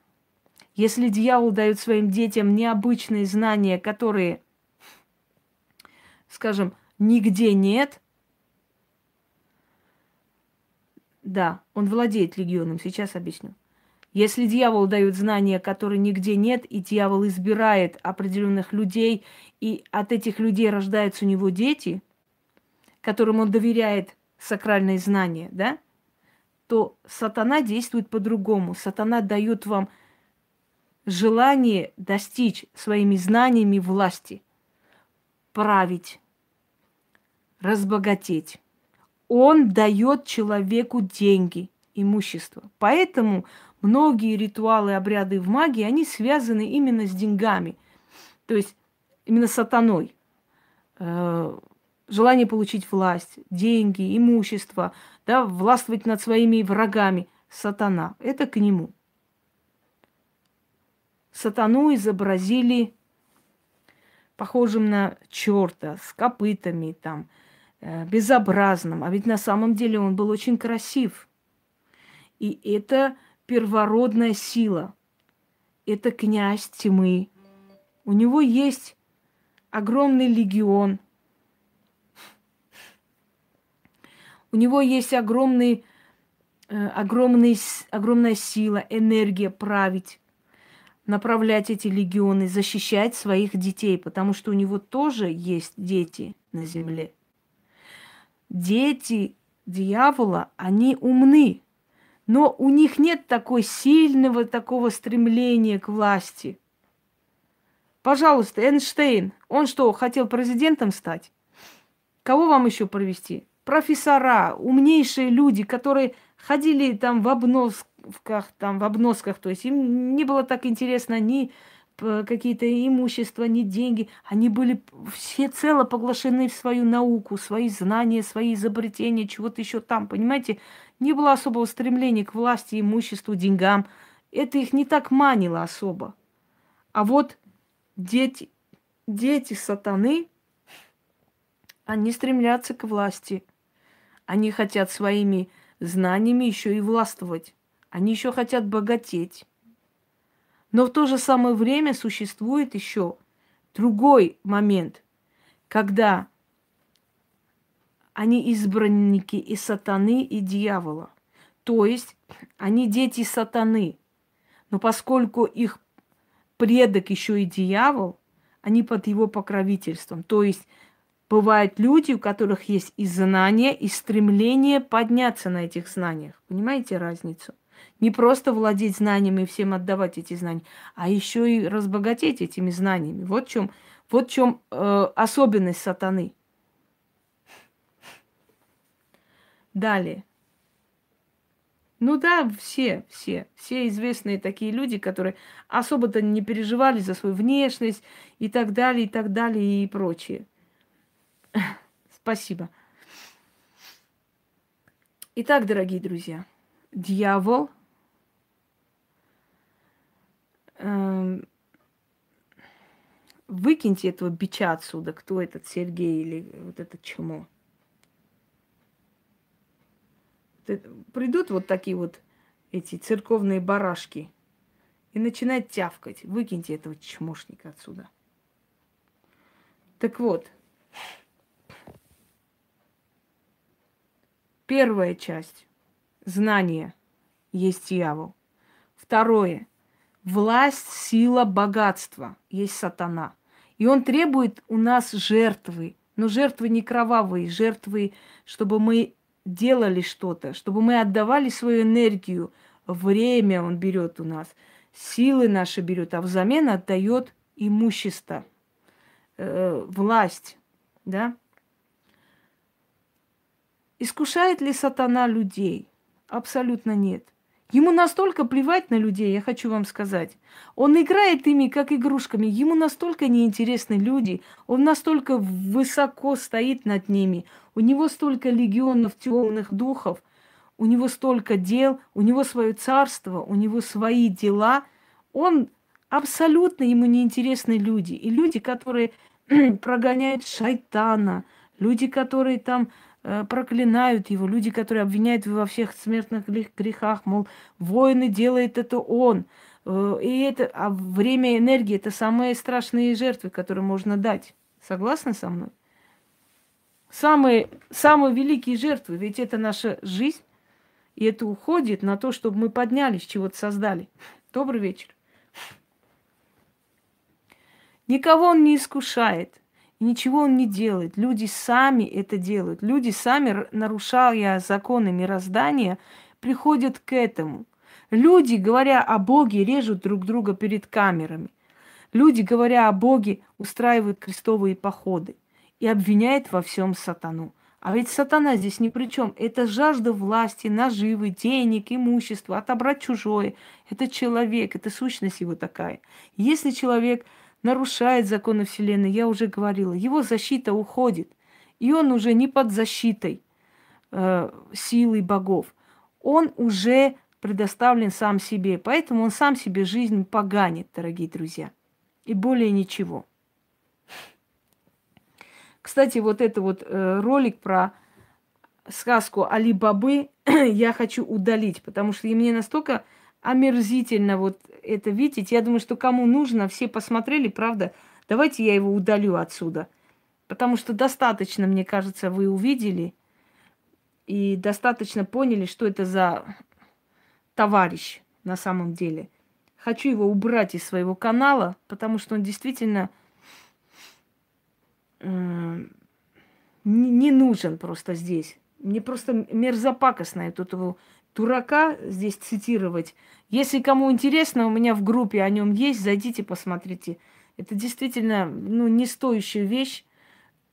Если дьявол дает своим детям необычные знания, которые, скажем, нигде нет, Да, он владеет легионом, сейчас объясню. Если дьявол дает знания, которые нигде нет, и дьявол избирает определенных людей, и от этих людей рождаются у него дети, которым он доверяет сакральные знания, да, то сатана действует по-другому. Сатана дает вам желание достичь своими знаниями власти, править, разбогатеть он дает человеку деньги, имущество. Поэтому многие ритуалы, обряды в магии, они связаны именно с деньгами. То есть именно сатаной. Э, желание получить власть, деньги, имущество, да, властвовать над своими врагами. Сатана. Это к нему. Сатану изобразили похожим на черта, с копытами, там, Э, безобразным, а ведь на самом деле он был очень красив. И это первородная сила. Это князь тьмы. У него есть огромный легион. У него есть огромный, э, огромный, огромная сила, энергия править, направлять эти легионы, защищать своих детей, потому что у него тоже есть дети на земле дети дьявола, они умны, но у них нет такой сильного такого стремления к власти. Пожалуйста, Эйнштейн, он что, хотел президентом стать? Кого вам еще провести? Профессора, умнейшие люди, которые ходили там в обносках, там в обносках, то есть им не было так интересно ни какие-то имущества, ни деньги. Они были все цело поглощены в свою науку, свои знания, свои изобретения, чего-то еще там, понимаете? Не было особого стремления к власти, имуществу, деньгам. Это их не так манило особо. А вот дети, дети сатаны, Они стремлятся к власти. Они хотят своими знаниями еще и властвовать. Они еще хотят богатеть. Но в то же самое время существует еще другой момент, когда они избранники и сатаны, и дьявола. То есть они дети сатаны. Но поскольку их предок еще и дьявол, они под его покровительством. То есть бывают люди, у которых есть и знания, и стремление подняться на этих знаниях. Понимаете разницу? Не просто владеть знаниями и всем отдавать эти знания, а еще и разбогатеть этими знаниями. Вот в чем, вот в чем э, особенность сатаны. Далее. Ну да, все, все, все известные такие люди, которые особо-то не переживали за свою внешность и так далее, и так далее, и прочее. Спасибо. Итак, дорогие друзья, дьявол эм, выкиньте этого бича отсюда, кто этот Сергей или вот этот чмо. Придут вот такие вот эти церковные барашки и начинают тявкать. Выкиньте этого чмошника отсюда. Так вот, первая часть – знание есть дьявол. Второе – власть, сила, богатство есть сатана. И он требует у нас жертвы, но жертвы не кровавые, жертвы, чтобы мы делали что-то, чтобы мы отдавали свою энергию, время он берет у нас, силы наши берет, а взамен отдает имущество, э, власть, да? Искушает ли сатана людей? Абсолютно нет. Ему настолько плевать на людей, я хочу вам сказать. Он играет ими как игрушками. Ему настолько неинтересны люди. Он настолько высоко стоит над ними. У него столько легионов темных духов. У него столько дел. У него свое царство. У него свои дела. Он абсолютно ему неинтересны люди. И люди, которые прогоняют шайтана. Люди, которые там проклинают его, люди, которые обвиняют его во всех смертных грехах, мол, воины делает это он. Э, и это, а время и энергия – это самые страшные жертвы, которые можно дать. Согласны со мной? Самые, самые великие жертвы, ведь это наша жизнь, и это уходит на то, чтобы мы поднялись, чего-то создали. Добрый вечер. Никого он не искушает ничего он не делает. Люди сами это делают. Люди сами, нарушая законы мироздания, приходят к этому. Люди, говоря о Боге, режут друг друга перед камерами. Люди, говоря о Боге, устраивают крестовые походы и обвиняют во всем сатану. А ведь сатана здесь ни при чем. Это жажда власти, наживы, денег, имущества, отобрать чужое. Это человек, это сущность его такая. Если человек нарушает законы Вселенной, я уже говорила, его защита уходит. И он уже не под защитой э, силы богов. Он уже предоставлен сам себе. Поэтому он сам себе жизнь поганит, дорогие друзья. И более ничего. Кстати, вот это вот э, ролик про сказку Али Бабы я хочу удалить, потому что мне настолько омерзительно вот это видеть. Я думаю, что кому нужно, все посмотрели, правда. Давайте я его удалю отсюда. Потому что достаточно, мне кажется, вы увидели и достаточно поняли, что это за товарищ на самом деле. Хочу его убрать из своего канала, потому что он действительно э, не нужен просто здесь. Мне просто мерзопакостно эту его дурака здесь цитировать. Если кому интересно, у меня в группе о нем есть, зайдите, посмотрите. Это действительно ну, не стоящая вещь.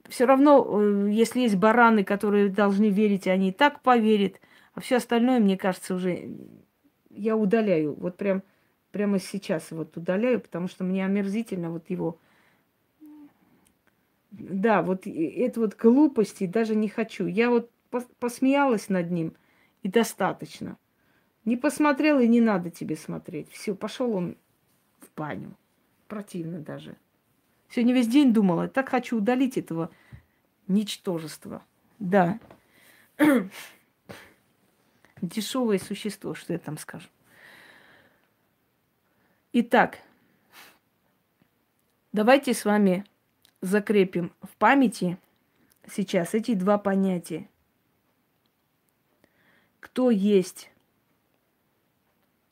Все равно, э, если есть бараны, которые должны верить, они и так поверят. А все остальное, мне кажется, уже я удаляю. Вот прям прямо сейчас вот удаляю, потому что мне омерзительно вот его. Да, вот это вот глупости даже не хочу. Я вот посмеялась над ним – и достаточно. Не посмотрел и не надо тебе смотреть. Все, пошел он в баню. Противно даже. Сегодня весь день думала, так хочу удалить этого Ничтожество. Да. Дешевое существо, что я там скажу. Итак, давайте с вами закрепим в памяти сейчас эти два понятия. Кто есть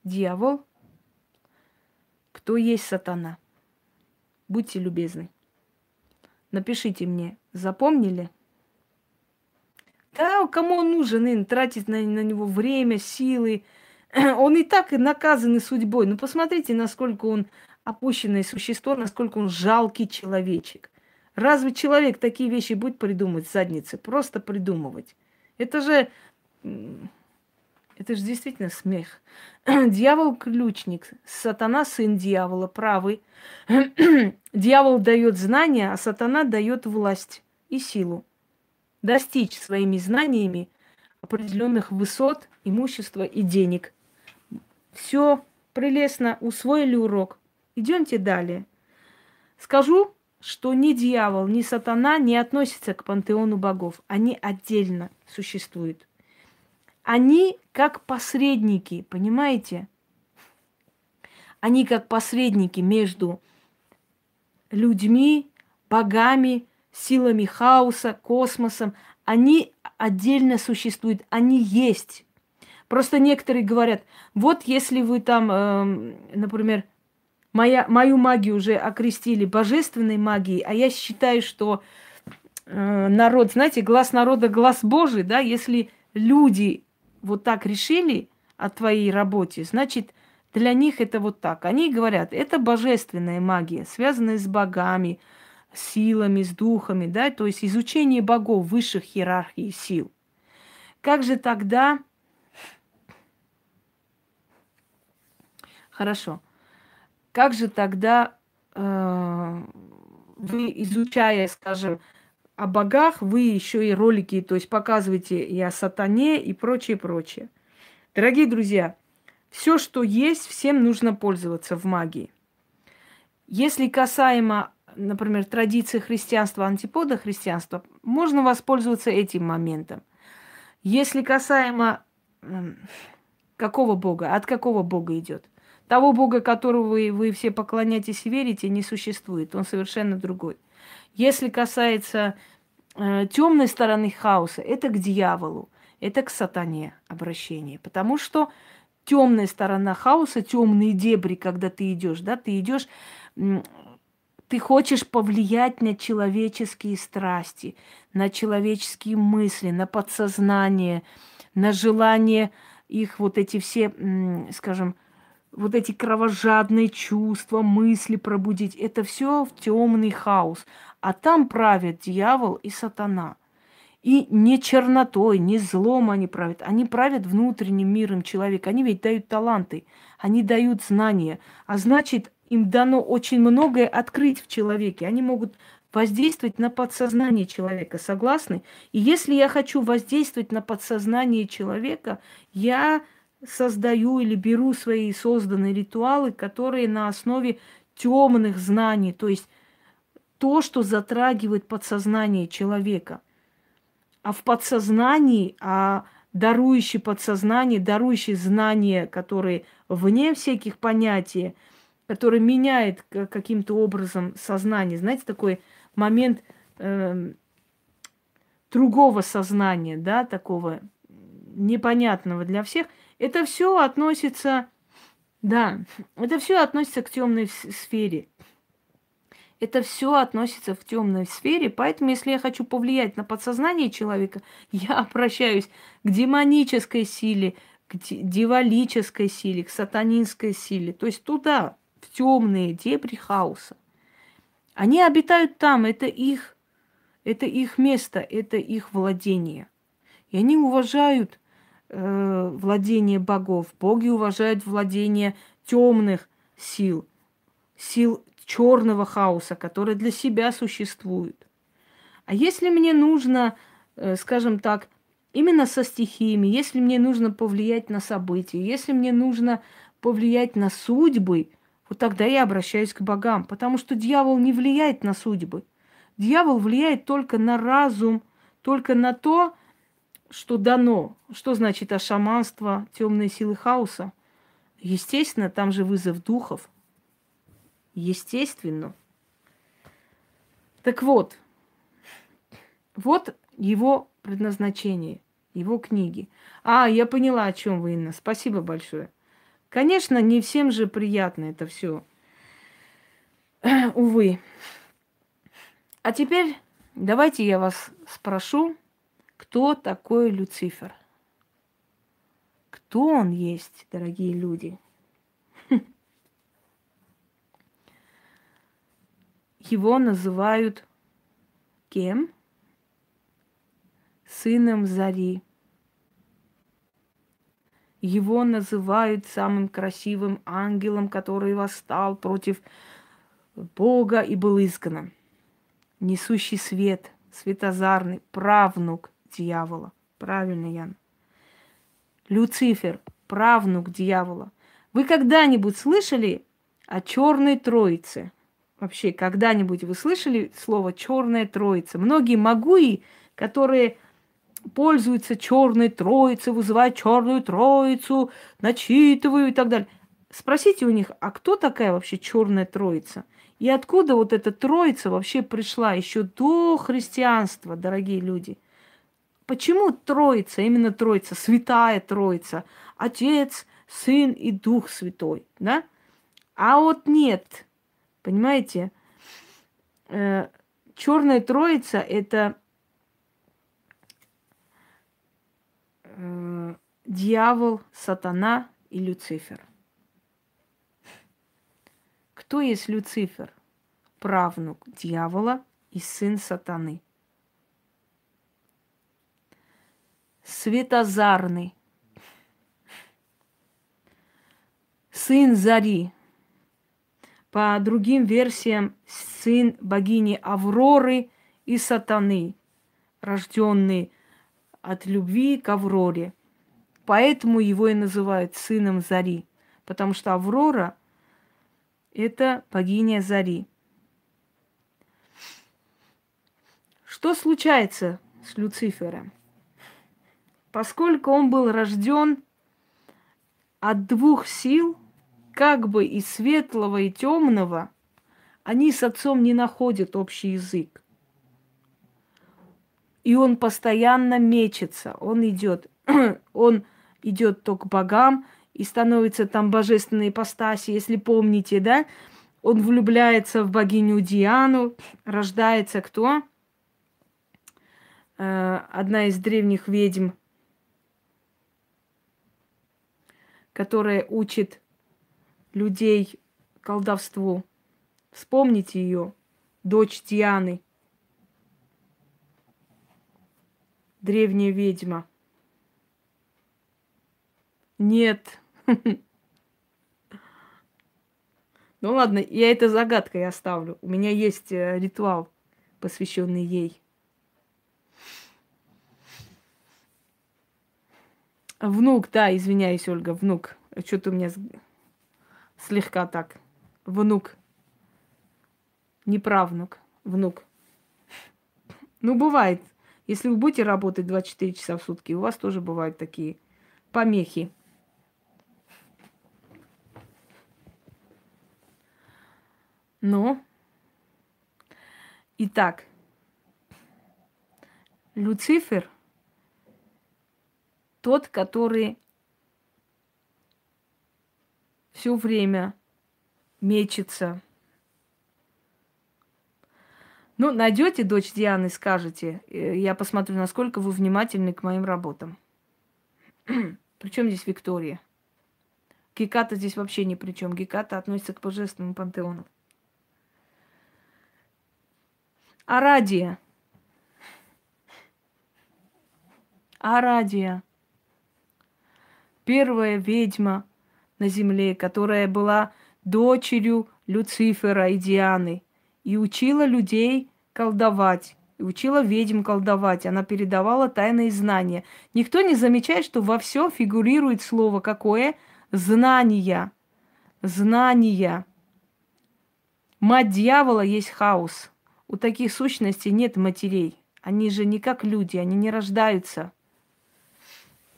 дьявол, кто есть сатана. Будьте любезны. Напишите мне, запомнили? Да, кому он нужен, им тратить на, на него время, силы. Он и так наказанный судьбой. Ну, посмотрите, насколько он опущенное существо, насколько он жалкий человечек. Разве человек такие вещи будет придумать в заднице? Просто придумывать. Это же... Это же действительно смех. Дьявол ключник, сатана сын дьявола, правый. Дьявол дает знания, а сатана дает власть и силу. Достичь своими знаниями определенных высот, имущества и денег. Все прелестно, усвоили урок. Идемте далее. Скажу, что ни дьявол, ни сатана не относятся к пантеону богов. Они отдельно существуют. Они как посредники, понимаете? Они как посредники между людьми, богами, силами хаоса, космосом. Они отдельно существуют, они есть. Просто некоторые говорят, вот если вы там, э, например, моя, мою магию уже окрестили божественной магией, а я считаю, что э, народ, знаете, глаз народа, глаз Божий, да, если люди вот так решили о твоей работе, значит, для них это вот так. Они говорят, это божественная магия, связанная с богами, силами, с духами, да, то есть изучение богов высших иерархий сил. Как же тогда... Хорошо. Как же тогда э, вы, изучая, скажем, о богах, вы еще и ролики, то есть показываете и о сатане и прочее, прочее. Дорогие друзья, все, что есть, всем нужно пользоваться в магии. Если касаемо, например, традиции христианства, антипода христианства, можно воспользоваться этим моментом. Если касаемо какого бога, от какого бога идет? Того бога, которого вы, вы все поклоняетесь и верите, не существует. Он совершенно другой. Если касается э, темной стороны хаоса, это к дьяволу, это к сатане обращение. Потому что темная сторона хаоса, темные дебри, когда ты идешь, да, ты идешь, ты хочешь повлиять на человеческие страсти, на человеческие мысли, на подсознание, на желание их вот эти все, скажем, вот эти кровожадные чувства, мысли пробудить. Это все в темный хаос. А там правят дьявол и сатана. И не чернотой, не злом они правят. Они правят внутренним миром человека. Они ведь дают таланты, они дают знания. А значит, им дано очень многое открыть в человеке. Они могут воздействовать на подсознание человека. Согласны? И если я хочу воздействовать на подсознание человека, я создаю или беру свои созданные ритуалы, которые на основе темных знаний, то есть то, что затрагивает подсознание человека. А в подсознании, а дарующий подсознание, дарующий знания, которые вне всяких понятий, который меняет каким-то образом сознание. Знаете, такой момент э, другого сознания, да, такого непонятного для всех. Это все относится, да, это все относится к темной сфере. Это все относится в темной сфере, поэтому если я хочу повлиять на подсознание человека, я обращаюсь к демонической силе, к дьяволической силе, к сатанинской силе, то есть туда, в темные дебри хаоса. Они обитают там, это их, это их место, это их владение. И они уважают э, владение богов. Боги уважают владение темных сил, сил черного хаоса, которые для себя существуют. А если мне нужно, э, скажем так, именно со стихиями, если мне нужно повлиять на события, если мне нужно повлиять на судьбы, вот тогда я обращаюсь к богам, потому что дьявол не влияет на судьбы. Дьявол влияет только на разум, только на то, что дано. Что значит а шаманство, темные силы хаоса? Естественно, там же вызов духов. Естественно. Так вот, вот его предназначение, его книги. А, я поняла, о чем вы, Инна. Спасибо большое. Конечно, не всем же приятно это все. Увы. А теперь давайте я вас спрошу, кто такой Люцифер? Кто он есть, дорогие люди? Его называют кем? Сыном Зари. Его называют самым красивым ангелом, который восстал против Бога и был изгнан. Несущий свет, светозарный, правнук дьявола. Правильно, Ян. Люцифер, правнук дьявола. Вы когда-нибудь слышали о черной троице? Вообще, когда-нибудь вы слышали слово черная троица? Многие магуи, которые пользуются черной троицей, вызывают черную троицу, начитывают и так далее. Спросите у них, а кто такая вообще черная троица? И откуда вот эта троица вообще пришла еще до христианства, дорогие люди? Почему троица, именно троица, святая троица, Отец, Сын и Дух Святой, да? А вот нет, понимаете, э, черная троица это э, дьявол, сатана и Люцифер. Кто есть Люцифер? Правнук дьявола и сын сатаны. Светозарный. Сын Зари. По другим версиям, сын богини Авроры и Сатаны, рожденный от любви к Авроре. Поэтому его и называют сыном Зари, потому что Аврора – это богиня Зари. Что случается с Люцифером? Поскольку он был рожден от двух сил, как бы и светлого, и темного, они с отцом не находят общий язык. И он постоянно мечется, он идет, он идет то к богам, и становится там божественной ипостаси, если помните, да? Он влюбляется в богиню Диану, рождается кто? Э, одна из древних ведьм, которая учит людей колдовству. Вспомните ее, дочь Дианы, древняя ведьма. Нет, ну ладно, я это загадкой оставлю. У меня есть э, ритуал, посвященный ей. Внук, да, извиняюсь, Ольга, внук. Что-то у меня слегка так. Внук. Не правнук, внук. Ну, бывает. Если вы будете работать 24 часа в сутки, у вас тоже бывают такие помехи. Ну, итак, Люцифер тот, который все время мечется. Ну, найдете дочь Дианы, скажете. Э, я посмотрю, насколько вы внимательны к моим работам. Причем здесь Виктория? Геката здесь вообще ни при чем. Геката относится к божественному пантеону. Арадия. Арадия. Первая ведьма на земле, которая была дочерью Люцифера и Дианы и учила людей колдовать. И учила ведьм колдовать. Она передавала тайные знания. Никто не замечает, что во всем фигурирует слово какое? Знания. Знания. Мать дьявола есть хаос. У таких сущностей нет матерей. Они же не как люди, они не рождаются.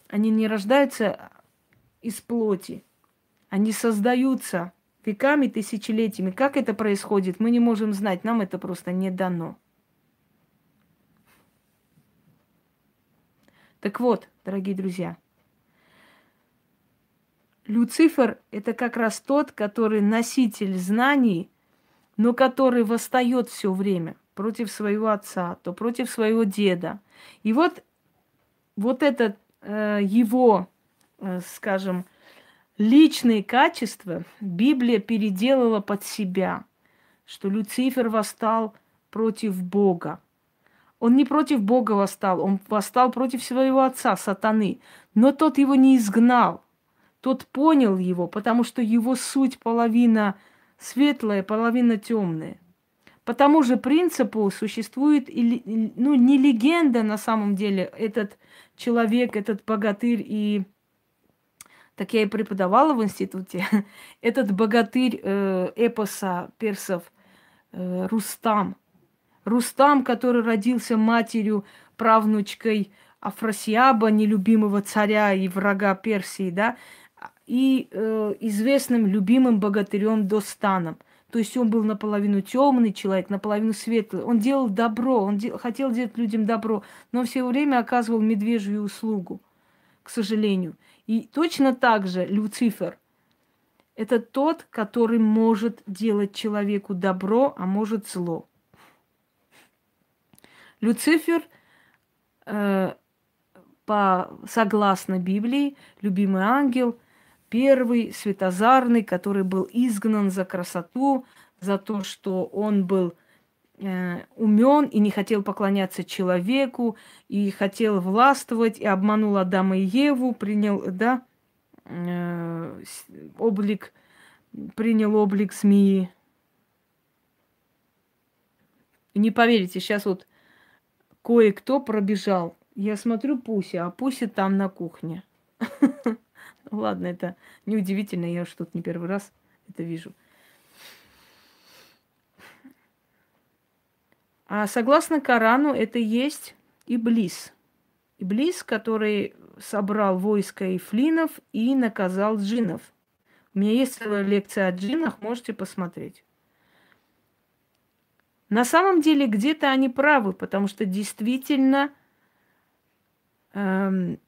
Они не рождаются из плоти. Они создаются веками, тысячелетиями. Как это происходит, мы не можем знать. Нам это просто не дано. Так вот, дорогие друзья, Люцифер – это как раз тот, который носитель знаний, но который восстает все время против своего отца, то против своего деда. И вот, вот это э, его, скажем, личные качества Библия переделала под себя, что Люцифер восстал против Бога. Он не против Бога восстал, он восстал против своего отца, сатаны. Но тот его не изгнал. Тот понял его, потому что его суть половина светлая, половина темная. По тому же принципу существует, ну, не легенда на самом деле, этот человек, этот богатырь и так я и преподавала в институте, этот богатырь э, эпоса персов э, Рустам. Рустам, который родился матерью, правнучкой Афросиаба, нелюбимого царя и врага Персии, да, и э, известным любимым богатырем Достаном. То есть он был наполовину темный человек, наполовину светлый. Он делал добро, он де- хотел делать людям добро, но все время оказывал медвежью услугу, к сожалению. И точно так же Люцифер – это тот, который может делать человеку добро, а может зло. Люцифер, э, по, согласно Библии, любимый ангел, первый светозарный, который был изгнан за красоту, за то, что он был умен и не хотел поклоняться человеку, и хотел властвовать, и обманул Адама и Еву, принял, да, э, облик, принял облик змеи. Не поверите, сейчас вот кое-кто пробежал. Я смотрю Пуся, а Пуся там на кухне. Ладно, это неудивительно, я тут не первый раз это вижу. А согласно Корану, это есть Иблис. Иблис, который собрал войско ифлинов и наказал джинов. У меня есть целая лекция о джинах, можете посмотреть. На самом деле где-то они правы, потому что действительно, эм,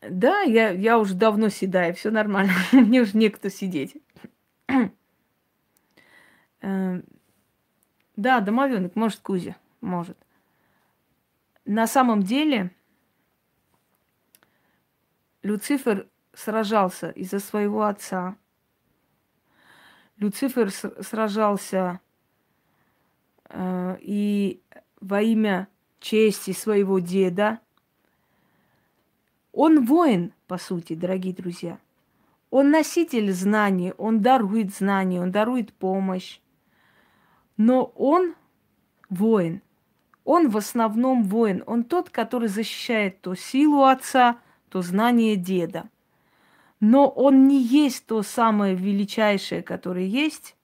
да, я, я уже давно седаю, все нормально, мне уже некто сидеть. эм, да, домовенок, может, Кузя, может. На самом деле Люцифер сражался из-за своего отца. Люцифер сражался э, и во имя чести своего деда. Он воин, по сути, дорогие друзья. Он носитель знаний, он дарует знания, он дарует помощь. Но он воин. Он в основном воин. Он тот, который защищает то силу отца, то знание деда. Но он не есть то самое величайшее, которое есть,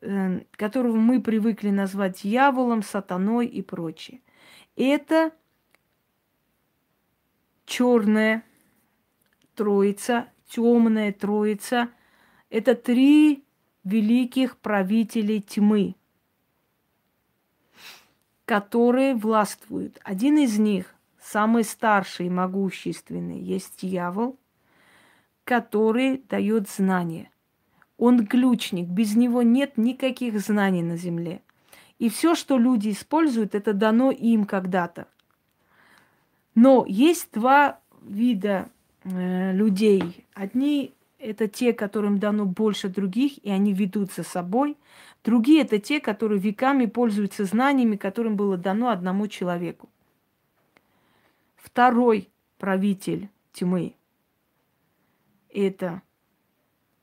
э, которого мы привыкли назвать дьяволом, сатаной и прочее. Это черная троица, темная троица. Это три великих правителей тьмы, которые властвуют. Один из них, самый старший и могущественный, есть дьявол, который дает знания. Он ключник, без него нет никаких знаний на земле. И все, что люди используют, это дано им когда-то. Но есть два вида э, людей. Одни это те, которым дано больше других, и они ведут за собой. Другие это те, которые веками пользуются знаниями, которым было дано одному человеку. Второй правитель тьмы – это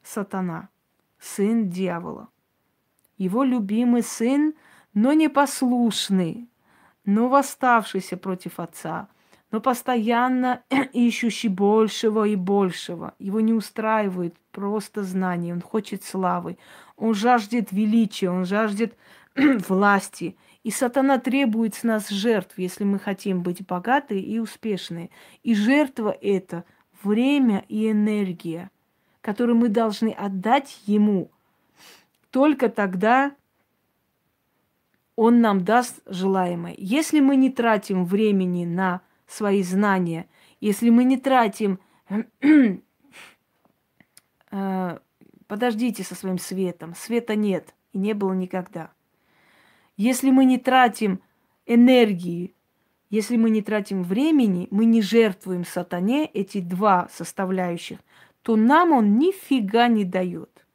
сатана, сын дьявола. Его любимый сын, но непослушный, но восставшийся против отца – но постоянно ищущий большего и большего. Его не устраивает просто знание, он хочет славы, Он жаждет величия, он жаждет власти. И сатана требует с нас жертв, если мы хотим быть богаты и успешны. И жертва это время и энергия, которые мы должны отдать ему. Только тогда он нам даст желаемое. Если мы не тратим времени на свои знания, если мы не тратим... Э, подождите со своим светом. Света нет и не было никогда. Если мы не тратим энергии, если мы не тратим времени, мы не жертвуем сатане эти два составляющих, то нам он нифига не дает.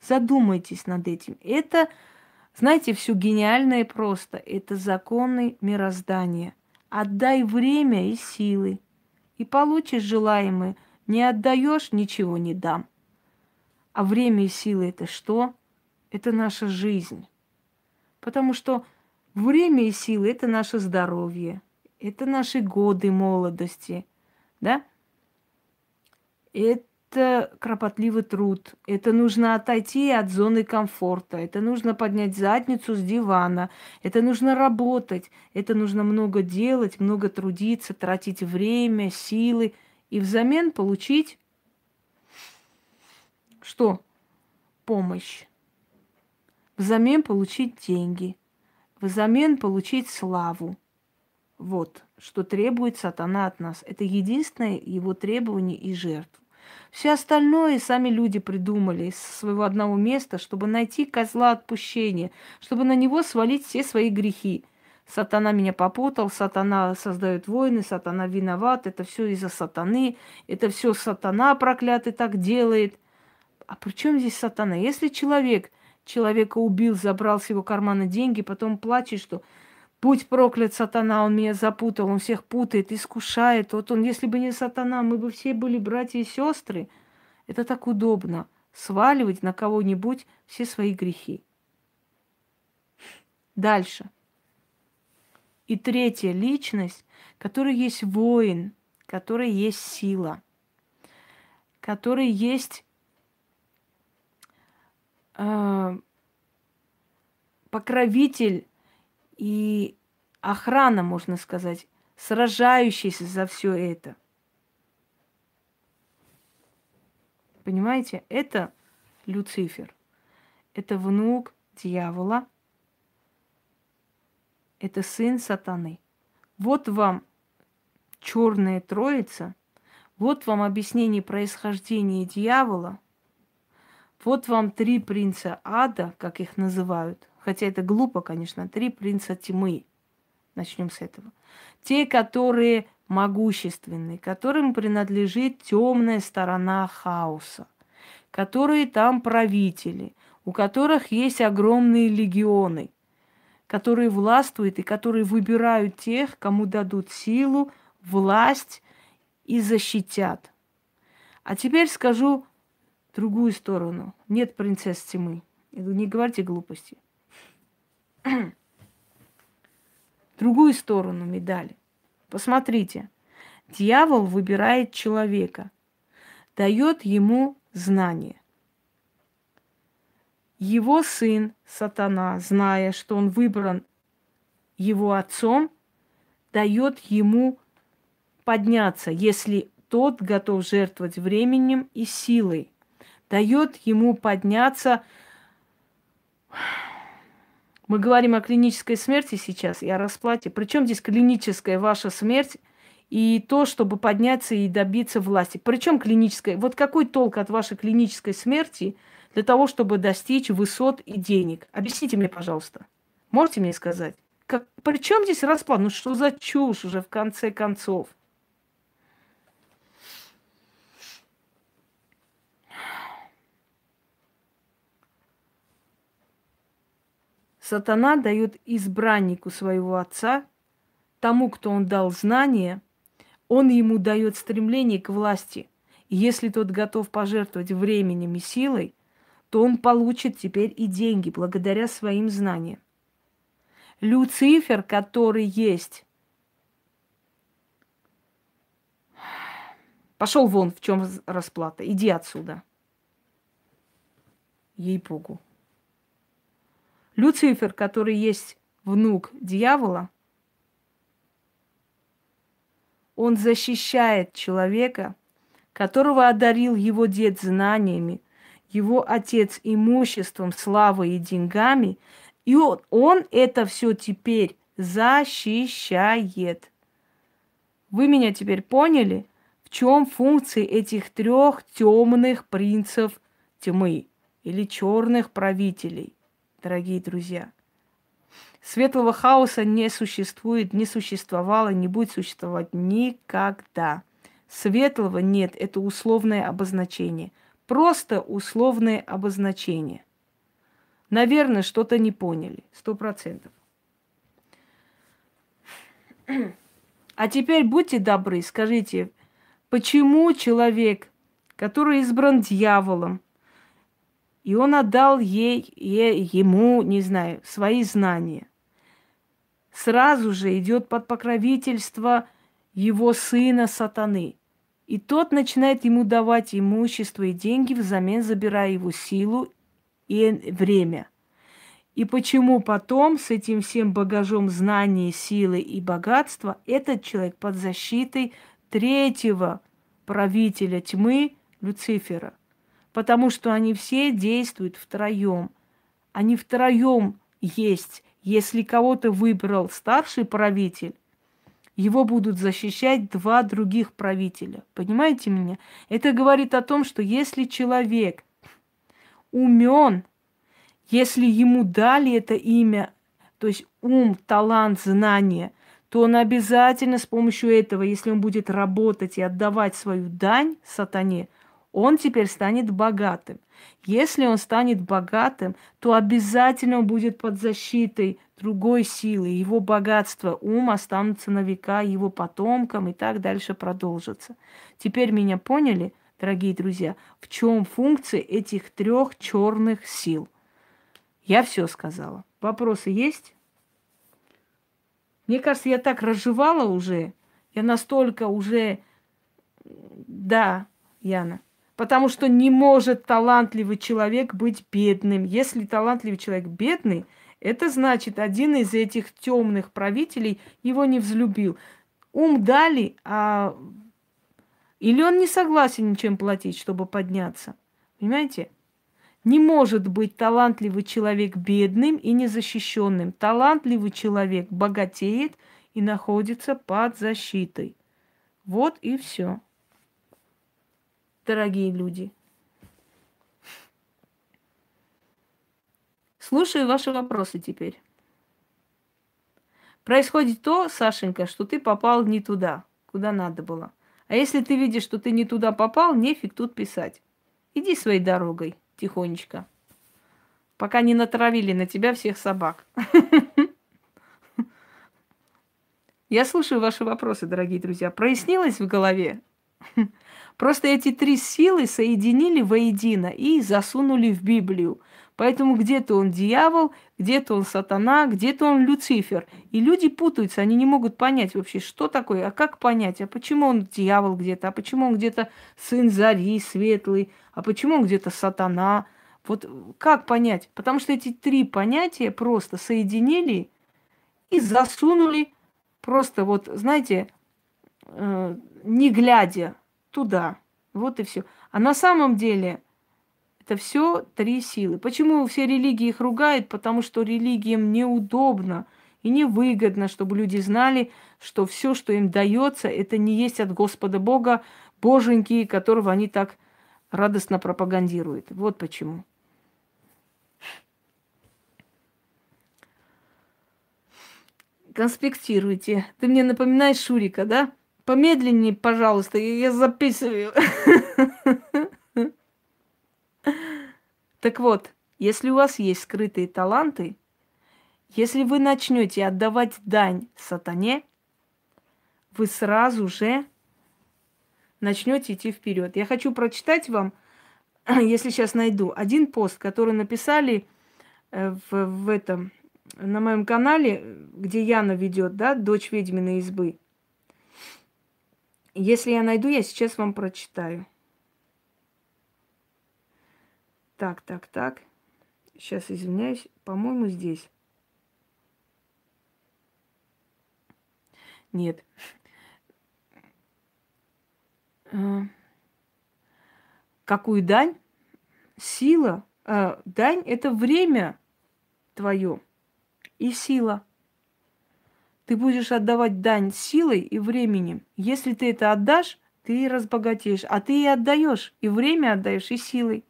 Задумайтесь над этим. Это знаете, все гениальное просто. Это законы мироздания. Отдай время и силы, и получишь желаемое. Не отдаешь, ничего не дам. А время и силы это что? Это наша жизнь. Потому что время и силы это наше здоровье, это наши годы молодости, да? Это это кропотливый труд, это нужно отойти от зоны комфорта, это нужно поднять задницу с дивана, это нужно работать, это нужно много делать, много трудиться, тратить время, силы и взамен получить что? Помощь. Взамен получить деньги. Взамен получить славу. Вот, что требует сатана от нас. Это единственное его требование и жертва. Все остальное сами люди придумали из своего одного места, чтобы найти козла отпущения, чтобы на него свалить все свои грехи. Сатана меня попутал, сатана создает войны, сатана виноват, это все из-за сатаны, это все сатана проклятый так делает. А при чем здесь сатана? Если человек человека убил, забрал с его кармана деньги, потом плачет, что Будь проклят сатана, он меня запутал, он всех путает, искушает. Вот он, если бы не сатана, мы бы все были братья и сестры. Это так удобно, сваливать на кого-нибудь все свои грехи. Дальше. И третья личность, которая есть воин, которая есть сила, который есть э, покровитель и охрана, можно сказать, сражающаяся за все это. Понимаете, это Люцифер. Это внук дьявола. Это сын сатаны. Вот вам черная троица. Вот вам объяснение происхождения дьявола. Вот вам три принца ада, как их называют – Хотя это глупо, конечно. Три принца тьмы. Начнем с этого. Те, которые могущественные, которым принадлежит темная сторона хаоса, которые там правители, у которых есть огромные легионы, которые властвуют и которые выбирают тех, кому дадут силу, власть и защитят. А теперь скажу другую сторону. Нет принцесс тьмы. Не говорите глупости. другую сторону медали. Посмотрите, дьявол выбирает человека, дает ему знание. Его сын, сатана, зная, что он выбран его отцом, дает ему подняться, если тот готов жертвовать временем и силой. Дает ему подняться мы говорим о клинической смерти сейчас и о расплате. Причем здесь клиническая ваша смерть и то, чтобы подняться и добиться власти. Причем клиническая. Вот какой толк от вашей клинической смерти для того, чтобы достичь высот и денег? Объясните мне, пожалуйста. Можете мне сказать? Как, при чем здесь расплата? Ну что за чушь уже в конце концов? Сатана дает избраннику своего отца, тому, кто он дал знания, он ему дает стремление к власти. И если тот готов пожертвовать временем и силой, то он получит теперь и деньги благодаря своим знаниям. Люцифер, который есть, пошел вон, в чем расплата, иди отсюда. Ей-богу. Люцифер, который есть внук дьявола, он защищает человека, которого одарил его дед знаниями, его отец имуществом, славой и деньгами, и он, он это все теперь защищает. Вы меня теперь поняли, в чем функции этих трех темных принцев тьмы или черных правителей, дорогие друзья? Светлого хаоса не существует, не существовало, не будет существовать никогда. Светлого нет, это условное обозначение. Просто условное обозначение. Наверное, что-то не поняли, сто процентов. А теперь будьте добры, скажите, почему человек, который избран дьяволом, и он отдал ей, ей, ему, не знаю, свои знания, сразу же идет под покровительство его сына сатаны. И тот начинает ему давать имущество и деньги, взамен забирая его силу и время – и почему потом с этим всем багажом знаний, силы и богатства этот человек под защитой третьего правителя тьмы Люцифера? Потому что они все действуют втроем. Они втроем есть. Если кого-то выбрал старший правитель, его будут защищать два других правителя. Понимаете меня? Это говорит о том, что если человек умен, если ему дали это имя, то есть ум, талант, знание, то он обязательно с помощью этого, если он будет работать и отдавать свою дань сатане, он теперь станет богатым. Если он станет богатым, то обязательно он будет под защитой другой силы. Его богатство, ум останутся на века его потомкам и так дальше продолжится. Теперь меня поняли, дорогие друзья, в чем функция этих трех черных сил? Я все сказала. Вопросы есть? Мне кажется, я так разжевала уже. Я настолько уже... Да, Яна. Потому что не может талантливый человек быть бедным. Если талантливый человек бедный, это значит, один из этих темных правителей его не взлюбил. Ум дали, а... Или он не согласен ничем платить, чтобы подняться. Понимаете? Не может быть талантливый человек бедным и незащищенным. Талантливый человек богатеет и находится под защитой. Вот и все. Дорогие люди. Слушаю ваши вопросы теперь. Происходит то, Сашенька, что ты попал не туда, куда надо было. А если ты видишь, что ты не туда попал, нефиг тут писать. Иди своей дорогой тихонечко. Пока не натравили на тебя всех собак. Я слушаю ваши вопросы, дорогие друзья. Прояснилось в голове? Просто эти три силы соединили воедино и засунули в Библию. Поэтому где-то он дьявол, где-то он сатана, где-то он Люцифер. И люди путаются, они не могут понять вообще, что такое, а как понять, а почему он дьявол где-то, а почему он где-то сын зари, светлый, а почему он где-то сатана. Вот как понять? Потому что эти три понятия просто соединили и засунули просто вот, знаете, э, не глядя туда. Вот и все. А на самом деле это все три силы. Почему все религии их ругают? Потому что религиям неудобно и невыгодно, чтобы люди знали, что все, что им дается, это не есть от Господа Бога, Боженьки, которого они так радостно пропагандируют. Вот почему. Конспектируйте. Ты мне напоминаешь Шурика, да? Помедленнее, пожалуйста, я записываю. Так вот, если у вас есть скрытые таланты, если вы начнете отдавать дань сатане, вы сразу же начнете идти вперед. Я хочу прочитать вам, если сейчас найду, один пост, который написали э, в, в этом на моем канале, где Яна ведет, да, дочь ведьминой избы. Если я найду, я сейчас вам прочитаю. Так, так, так. Сейчас извиняюсь, по-моему, здесь. Нет. А, какую дань? Сила. А, дань – это время твое и сила. Ты будешь отдавать дань силой и временем. Если ты это отдашь, ты разбогатеешь. А ты и отдаешь, и время отдаешь, и силой.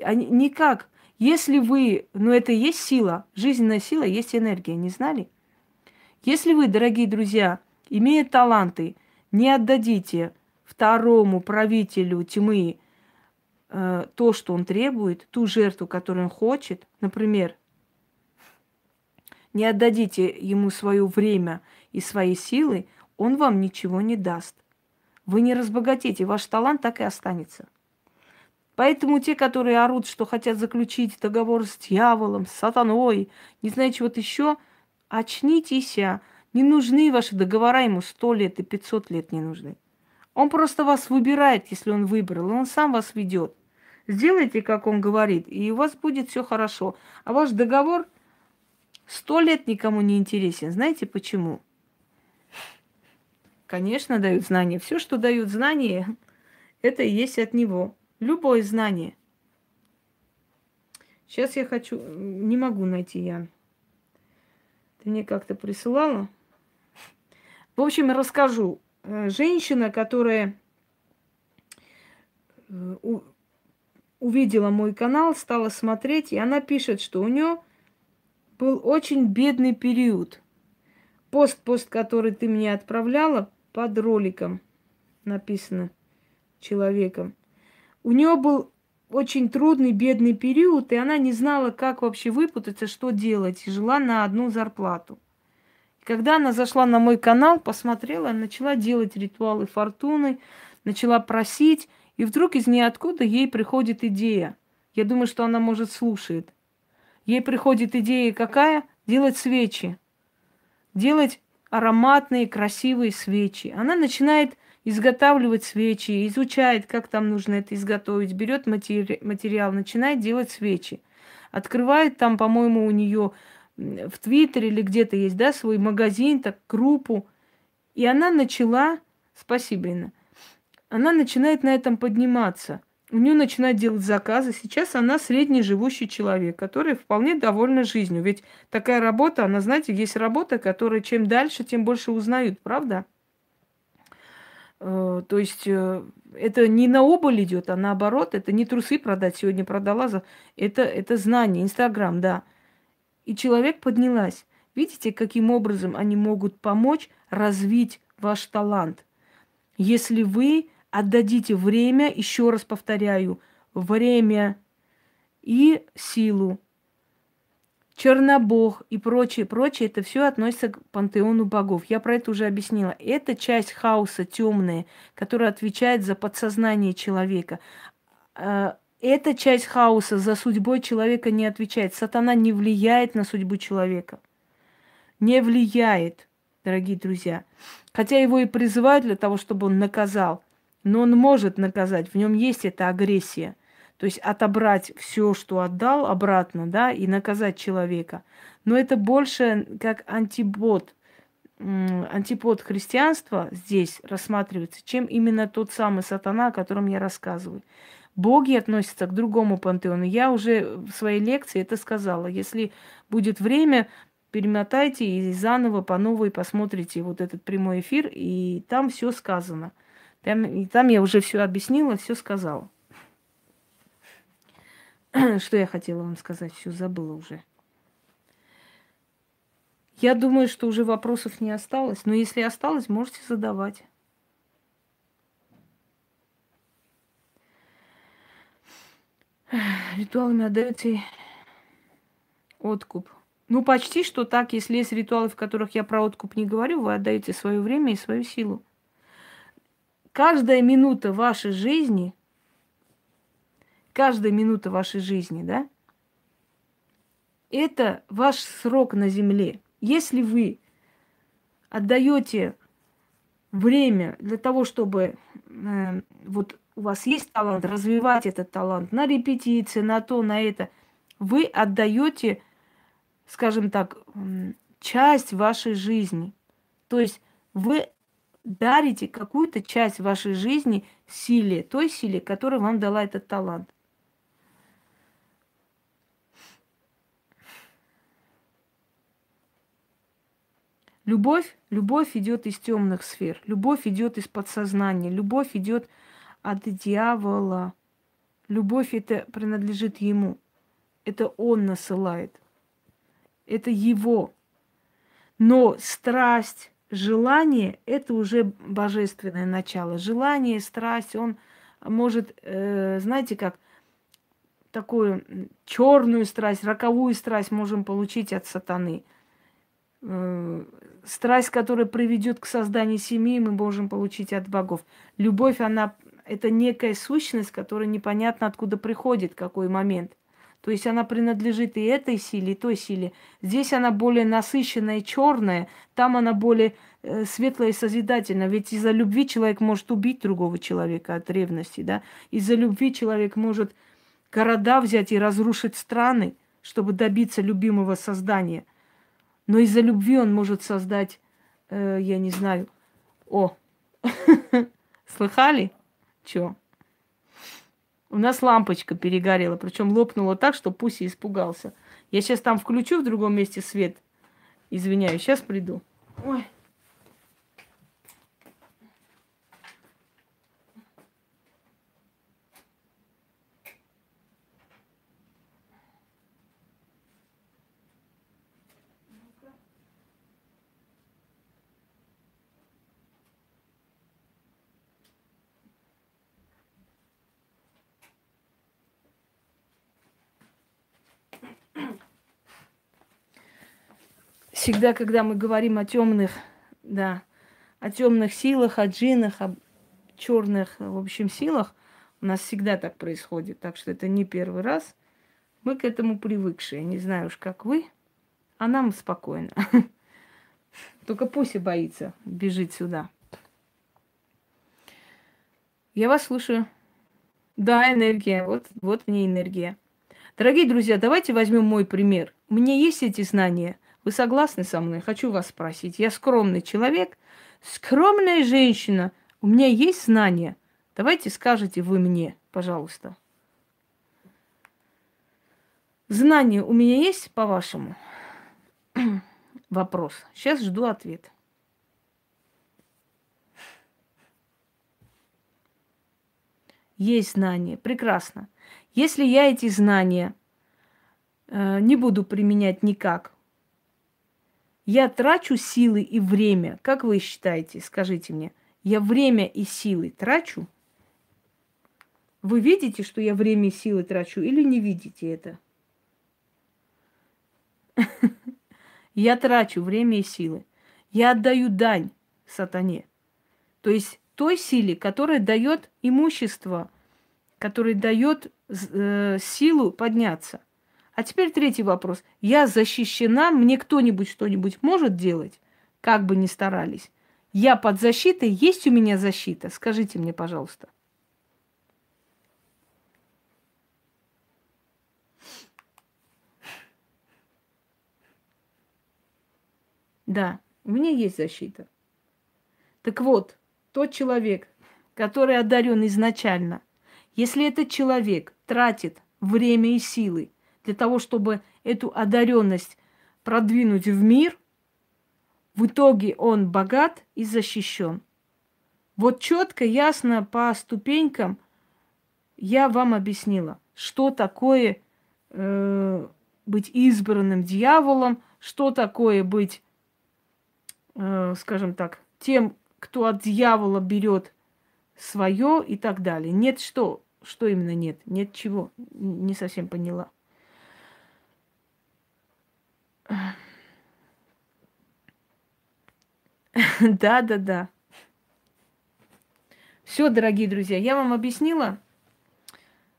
А никак. Если вы, ну это и есть сила, жизненная сила, есть энергия, не знали? Если вы, дорогие друзья, имея таланты, не отдадите второму правителю тьмы э, то, что он требует, ту жертву, которую он хочет, например, не отдадите ему свое время и свои силы, он вам ничего не даст. Вы не разбогатеете, ваш талант так и останется. Поэтому те, которые орут, что хотят заключить договор с дьяволом, с сатаной, не знаю, чего-то еще, очнитесь. А. Не нужны ваши договора ему сто лет и пятьсот лет не нужны. Он просто вас выбирает, если он выбрал, он сам вас ведет. Сделайте, как он говорит, и у вас будет все хорошо. А ваш договор сто лет никому не интересен. Знаете почему? Конечно, дают знания. Все, что дают знания, это и есть от него. Любое знание. Сейчас я хочу... Не могу найти, Ян. Ты мне как-то присылала? В общем, расскажу. Э, женщина, которая э, увидела мой канал, стала смотреть, и она пишет, что у нее был очень бедный период. Пост, пост, который ты мне отправляла, под роликом написано человеком. У нее был очень трудный, бедный период, и она не знала, как вообще выпутаться, что делать, и жила на одну зарплату. Когда она зашла на мой канал, посмотрела, начала делать ритуалы фортуны, начала просить, и вдруг из ниоткуда ей приходит идея. Я думаю, что она, может, слушает. Ей приходит идея какая? Делать свечи. Делать ароматные, красивые свечи. Она начинает изготавливать свечи, изучает, как там нужно это изготовить, берет матери- материал, начинает делать свечи. Открывает там, по-моему, у нее в Твиттере или где-то есть, да, свой магазин, так, группу. И она начала, спасибо, Инна, она начинает на этом подниматься. У нее начинают делать заказы. Сейчас она средний живущий человек, который вполне довольна жизнью. Ведь такая работа, она, знаете, есть работа, которая чем дальше, тем больше узнают, правда? Э, то есть э, это не на убыль идет, а наоборот, это не трусы продать, сегодня продала, за... это, это знание, Инстаграм, да и человек поднялась. Видите, каким образом они могут помочь развить ваш талант? Если вы отдадите время, еще раз повторяю, время и силу. Чернобог и прочее, прочее, это все относится к пантеону богов. Я про это уже объяснила. Это часть хаоса темная, которая отвечает за подсознание человека. А, эта часть хаоса за судьбой человека не отвечает. Сатана не влияет на судьбу человека. Не влияет, дорогие друзья. Хотя его и призывают для того, чтобы он наказал. Но он может наказать. В нем есть эта агрессия. То есть отобрать все, что отдал, обратно, да, и наказать человека. Но это больше как антибот, антипод христианства здесь рассматривается, чем именно тот самый сатана, о котором я рассказываю. Боги относятся к другому пантеону. Я уже в своей лекции это сказала. Если будет время, перемотайте и заново по новой посмотрите вот этот прямой эфир, и там все сказано. Там, и там я уже все объяснила, все сказала. Что я хотела вам сказать, все забыла уже. Я думаю, что уже вопросов не осталось, но если осталось, можете задавать. Ритуалами отдаете откуп. Ну, почти что так, если есть ритуалы, в которых я про откуп не говорю, вы отдаете свое время и свою силу. Каждая минута вашей жизни, каждая минута вашей жизни, да, это ваш срок на земле. Если вы отдаете время для того, чтобы э, вот у вас есть талант, развивать этот талант на репетиции, на то, на это. Вы отдаете, скажем так, часть вашей жизни. То есть вы дарите какую-то часть вашей жизни силе, той силе, которая вам дала этот талант. Любовь, любовь идет из темных сфер, любовь идет из подсознания, любовь идет от дьявола. Любовь это принадлежит ему. Это он насылает. Это его. Но страсть, желание – это уже божественное начало. Желание, страсть, он может, э, знаете как, такую черную страсть, роковую страсть можем получить от сатаны. Э, страсть, которая приведет к созданию семьи, мы можем получить от богов. Любовь, она это некая сущность, которая непонятно откуда приходит, какой момент. То есть она принадлежит и этой силе, и той силе. Здесь она более насыщенная черная, там она более э, светлая и созидательная. Ведь из-за любви человек может убить другого человека от ревности, да? Из-за любви человек может города взять и разрушить страны, чтобы добиться любимого создания – но из-за любви он может создать, э, я не знаю, о, слыхали? Чё? У нас лампочка перегорела, причем лопнула так, что Пуси испугался. Я сейчас там включу в другом месте свет. Извиняюсь, сейчас приду. Ой. Всегда, когда мы говорим о темных, да, о темных силах, о джинах, о черных, в общем, силах, у нас всегда так происходит. Так что это не первый раз. Мы к этому привыкшие. Не знаю уж, как вы, а нам спокойно. Только Пуся боится бежит сюда. Я вас слушаю. Да, энергия. Вот, вот мне энергия. Дорогие друзья, давайте возьмем мой пример. У меня есть эти знания – вы согласны со мной? Хочу вас спросить. Я скромный человек, скромная женщина. У меня есть знания. Давайте скажите вы мне, пожалуйста. Знания у меня есть, по-вашему? Вопрос. Сейчас жду ответ. Есть знания. Прекрасно. Если я эти знания э, не буду применять никак, я трачу силы и время. Как вы считаете? Скажите мне. Я время и силы трачу? Вы видите, что я время и силы трачу, или не видите это? Я трачу время и силы. Я отдаю дань сатане. То есть той силе, которая дает имущество, которая дает э, силу подняться. А теперь третий вопрос. Я защищена, мне кто-нибудь что-нибудь может делать, как бы ни старались. Я под защитой, есть у меня защита? Скажите мне, пожалуйста. Да, у меня есть защита. Так вот, тот человек, который одарен изначально, если этот человек тратит время и силы для того, чтобы эту одаренность продвинуть в мир, в итоге он богат и защищен. Вот четко, ясно по ступенькам я вам объяснила, что такое э, быть избранным дьяволом, что такое быть, э, скажем так, тем, кто от дьявола берет свое и так далее. Нет что, что именно нет, нет чего, не совсем поняла. Да, да, да. Все, дорогие друзья, я вам объяснила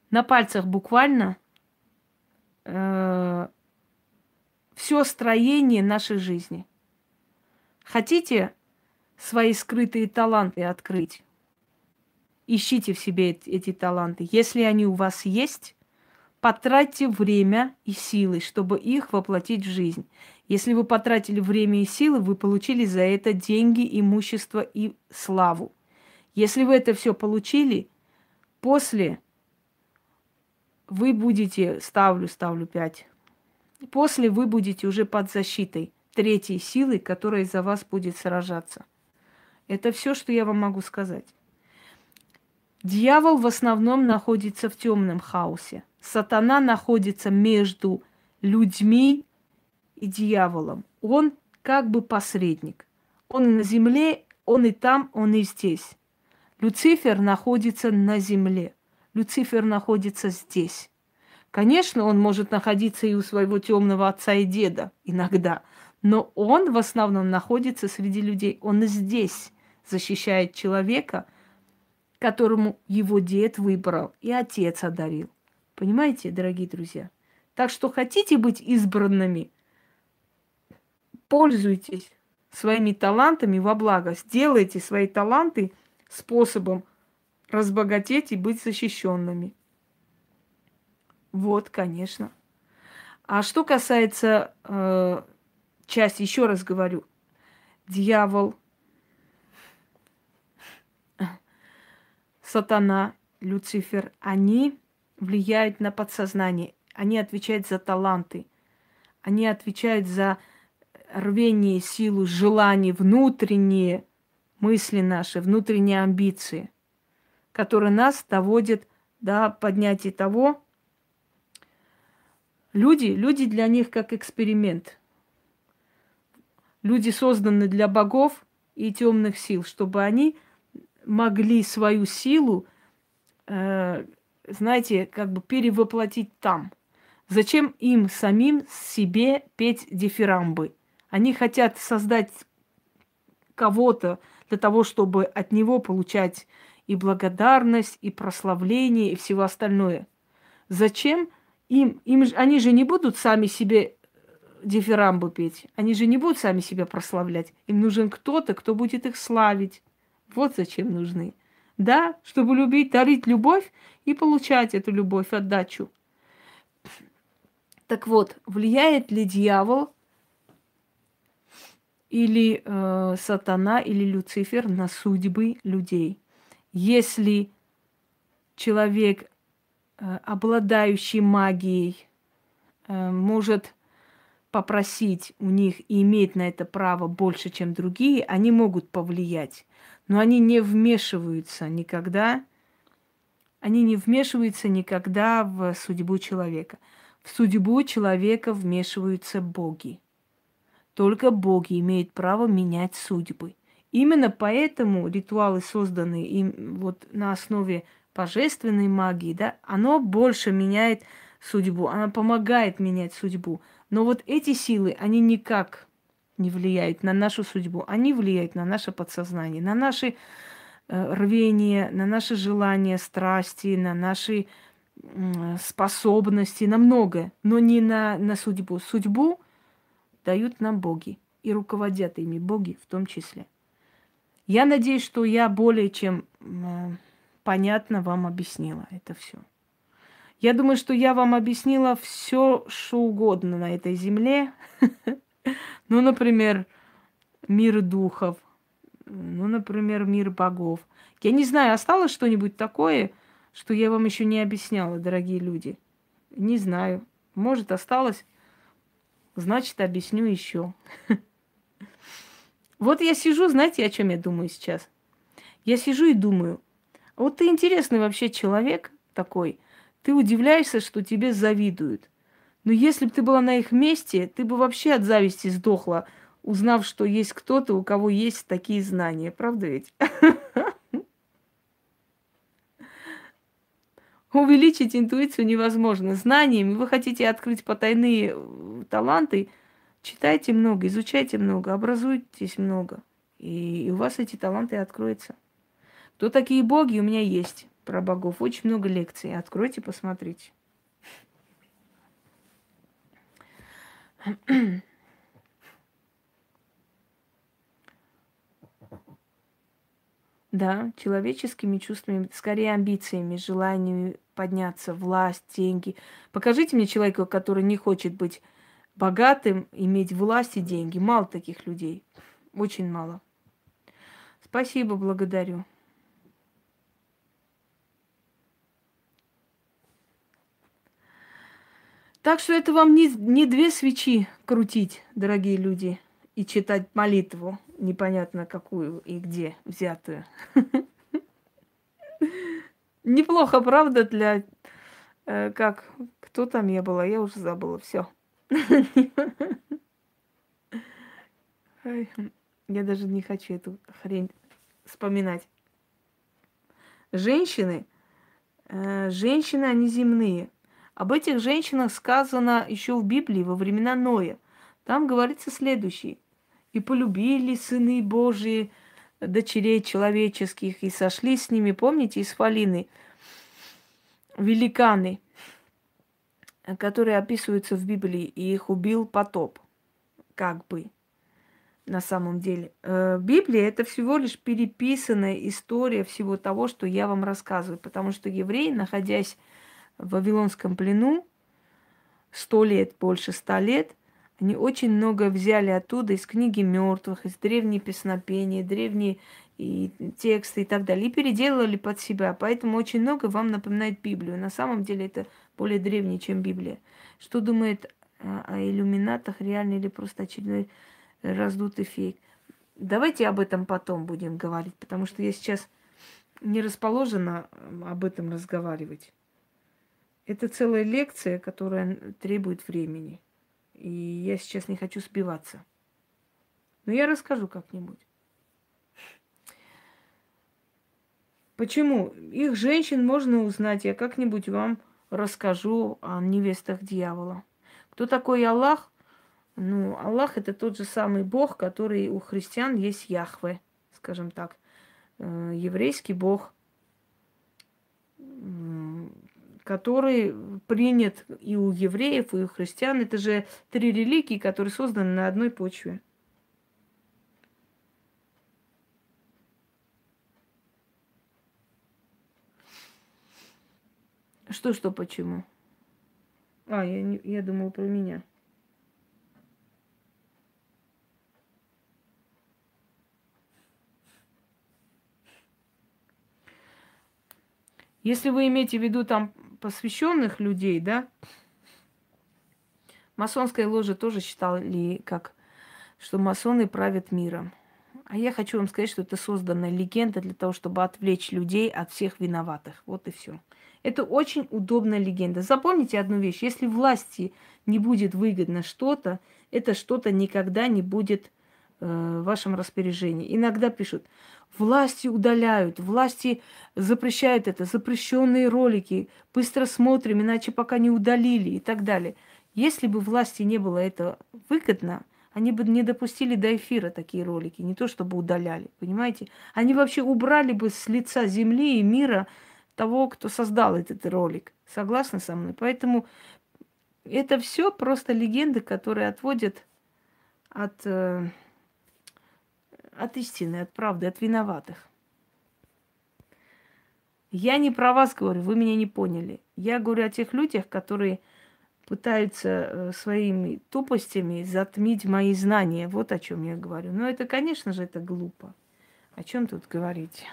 на пальцах буквально э, все строение нашей жизни. Хотите свои скрытые таланты открыть? Ищите в себе эти, эти таланты. Если они у вас есть, потратьте время и силы, чтобы их воплотить в жизнь. Если вы потратили время и силы, вы получили за это деньги, имущество и славу. Если вы это все получили, после вы будете, ставлю, ставлю 5, после вы будете уже под защитой третьей силы, которая за вас будет сражаться. Это все, что я вам могу сказать. Дьявол в основном находится в темном хаосе. Сатана находится между людьми и дьяволом. Он как бы посредник. Он на земле, он и там, он и здесь. Люцифер находится на земле. Люцифер находится здесь. Конечно, он может находиться и у своего темного отца и деда иногда, но он в основном находится среди людей. Он здесь защищает человека, которому его дед выбрал и отец одарил. Понимаете, дорогие друзья? Так что хотите быть избранными, пользуйтесь своими талантами во благо. Сделайте свои таланты способом разбогатеть и быть защищенными. Вот, конечно. А что касается э, части, еще раз говорю, дьявол, сатана, Люцифер, они влияют на подсознание, они отвечают за таланты, они отвечают за рвение, силу, желание, внутренние мысли наши, внутренние амбиции, которые нас доводят до поднятия того. Люди, люди для них как эксперимент. Люди созданы для богов и темных сил, чтобы они могли свою силу, э, знаете, как бы перевоплотить там. Зачем им самим себе петь дифирамбы? Они хотят создать кого-то для того, чтобы от него получать и благодарность, и прославление, и всего остальное. Зачем им? им они же не будут сами себе дифирамбы петь. Они же не будут сами себя прославлять. Им нужен кто-то, кто будет их славить. Вот зачем нужны. Да, чтобы любить, дарить любовь и получать эту любовь, отдачу. Так вот, влияет ли дьявол или э, сатана, или Люцифер на судьбы людей. Если человек, э, обладающий магией, э, может попросить у них и иметь на это право больше, чем другие, они могут повлиять. Но они не вмешиваются никогда, они не вмешиваются никогда в судьбу человека. В судьбу человека вмешиваются боги. Только боги имеют право менять судьбы. Именно поэтому ритуалы, созданные им вот на основе божественной магии, да, оно больше меняет судьбу, оно помогает менять судьбу. Но вот эти силы, они никак не влияют на нашу судьбу, они влияют на наше подсознание, на наши э, рвения, на наши желания, страсти, на наши способности, на многое, но не на, на судьбу. Судьбу дают нам боги и руководят ими боги в том числе. Я надеюсь, что я более чем понятно вам объяснила это все. Я думаю, что я вам объяснила все, что угодно на этой земле. Ну, например, мир духов, ну, например, мир богов. Я не знаю, осталось что-нибудь такое, что я вам еще не объясняла, дорогие люди. Не знаю. Может, осталось. Значит, объясню еще. Вот я сижу, знаете, о чем я думаю сейчас? Я сижу и думаю, вот ты интересный вообще человек такой. Ты удивляешься, что тебе завидуют. Но если бы ты была на их месте, ты бы вообще от зависти сдохла, узнав, что есть кто-то, у кого есть такие знания. Правда ведь? Увеличить интуицию невозможно. Знаниями вы хотите открыть потайные э, таланты, читайте много, изучайте много, образуйтесь много. И у вас эти таланты откроются. Кто такие боги? У меня есть про богов. Очень много лекций. Откройте, посмотрите. Да, человеческими чувствами, скорее амбициями, желаниями подняться, власть, деньги. Покажите мне человека, который не хочет быть богатым, иметь власть и деньги. Мало таких людей. Очень мало. Спасибо, благодарю. Так что это вам не, не две свечи крутить, дорогие люди, и читать молитву, непонятно какую и где взятую. Неплохо, правда, для... Э, как? Кто там я была? Я уже забыла. Все. Я даже не хочу эту хрень вспоминать. Женщины, э, женщины, они земные. Об этих женщинах сказано еще в Библии во времена Ноя. Там говорится следующее. «И полюбили сыны Божии дочерей человеческих, и сошли с ними, помните, из Фалины, великаны, которые описываются в Библии, и их убил потоп, как бы, на самом деле. Э, Библия – это всего лишь переписанная история всего того, что я вам рассказываю, потому что евреи, находясь в Вавилонском плену сто лет, больше ста лет, они очень много взяли оттуда из книги мертвых, из древней песнопения, древние и тексты и так далее, и переделали под себя. Поэтому очень много вам напоминает Библию. На самом деле это более древнее, чем Библия. Что думает о иллюминатах, реально или просто очередной раздутый фейк? Давайте об этом потом будем говорить, потому что я сейчас не расположена об этом разговаривать. Это целая лекция, которая требует времени. И я сейчас не хочу сбиваться. Но я расскажу как-нибудь. Почему? Их женщин можно узнать. Я как-нибудь вам расскажу о невестах дьявола. Кто такой Аллах? Ну, Аллах это тот же самый Бог, который у христиан есть Яхве, скажем так. Э, еврейский Бог который принят и у евреев, и у христиан. Это же три религии, которые созданы на одной почве. Что, что, почему? А, я, не, я думал про меня. Если вы имеете в виду там посвященных людей, да, масонская ложа тоже считали, как, что масоны правят миром. А я хочу вам сказать, что это созданная легенда для того, чтобы отвлечь людей от всех виноватых. Вот и все. Это очень удобная легенда. Запомните одну вещь. Если власти не будет выгодно что-то, это что-то никогда не будет в вашем распоряжении. Иногда пишут, Власти удаляют, власти запрещают это, запрещенные ролики, быстро смотрим, иначе пока не удалили и так далее. Если бы власти не было это выгодно, они бы не допустили до эфира такие ролики, не то чтобы удаляли, понимаете? Они вообще убрали бы с лица земли и мира того, кто создал этот ролик. Согласны со мной? Поэтому это все просто легенды, которые отводят от э, от истины, от правды, от виноватых. Я не про вас говорю, вы меня не поняли. Я говорю о тех людях, которые пытаются э, своими тупостями затмить мои знания. Вот о чем я говорю. Но это, конечно же, это глупо. О чем тут говорить?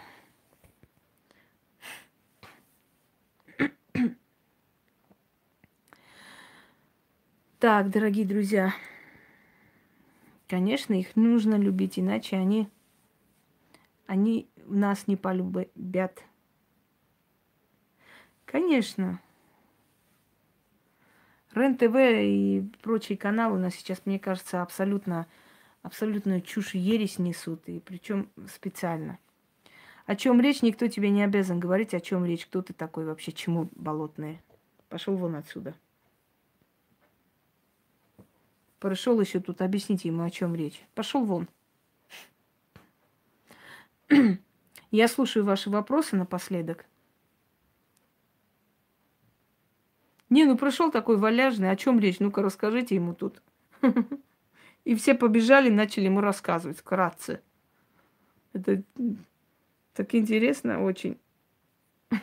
Так, дорогие друзья, Конечно, их нужно любить, иначе они, они нас не полюбят. Конечно. РЕН-ТВ и прочие каналы у нас сейчас, мне кажется, абсолютно, абсолютную чушь и ересь несут, и причем специально. О чем речь, никто тебе не обязан говорить, о чем речь, кто ты такой вообще, чему болотное. Пошел вон отсюда. Пришел еще тут, объясните ему, о чем речь. Пошел вон. Я слушаю ваши вопросы напоследок. Не, ну пришел такой валяжный, о чем речь? Ну-ка расскажите ему тут. И все побежали, начали ему рассказывать вкратце. Это так интересно очень.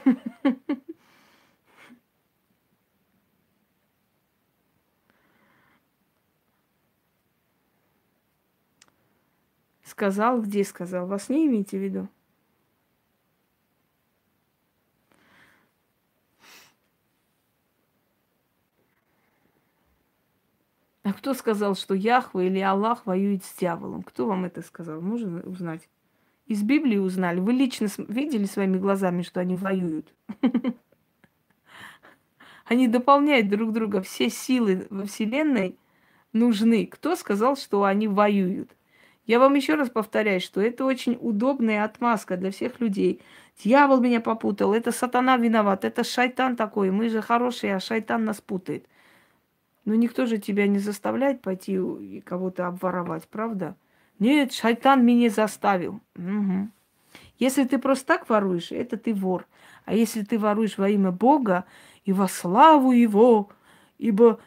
Сказал, где сказал? Вас не имеете в виду? А кто сказал, что Яхва или Аллах воюет с дьяволом? Кто вам это сказал? Можно узнать? Из Библии узнали. Вы лично видели своими глазами, что они воюют? Они дополняют друг друга. Все силы во Вселенной нужны. Кто сказал, что они воюют? Я вам еще раз повторяю, что это очень удобная отмазка для всех людей. Дьявол меня попутал, это сатана виноват, это шайтан такой. Мы же хорошие, а шайтан нас путает. Но никто же тебя не заставляет пойти и кого-то обворовать, правда? Нет, шайтан меня заставил. Угу. Если ты просто так воруешь, это ты вор. А если ты воруешь во имя Бога и во славу Его, ибо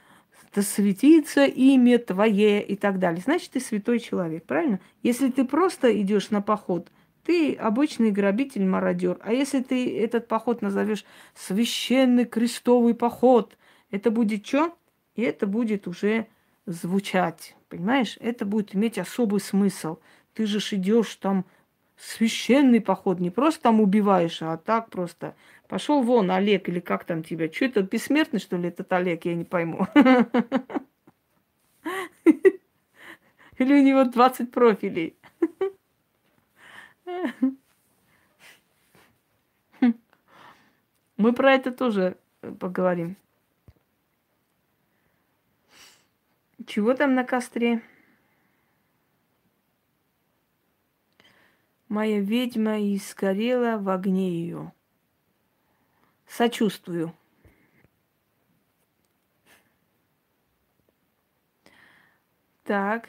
да светится имя Твое и так далее, значит, ты святой человек, правильно? Если ты просто идешь на поход, ты обычный грабитель, мародер. А если ты этот поход назовешь священный крестовый поход, это будет что? И это будет уже звучать, понимаешь? Это будет иметь особый смысл. Ты же идешь там священный поход, не просто там убиваешь, а так просто. Пошел вон, Олег, или как там тебя? Что это, бессмертный, что ли, этот Олег? Я не пойму. Или у него 20 профилей? Мы про это тоже поговорим. Чего там на костре? Моя ведьма и сгорела в огне ее. Сочувствую. Так.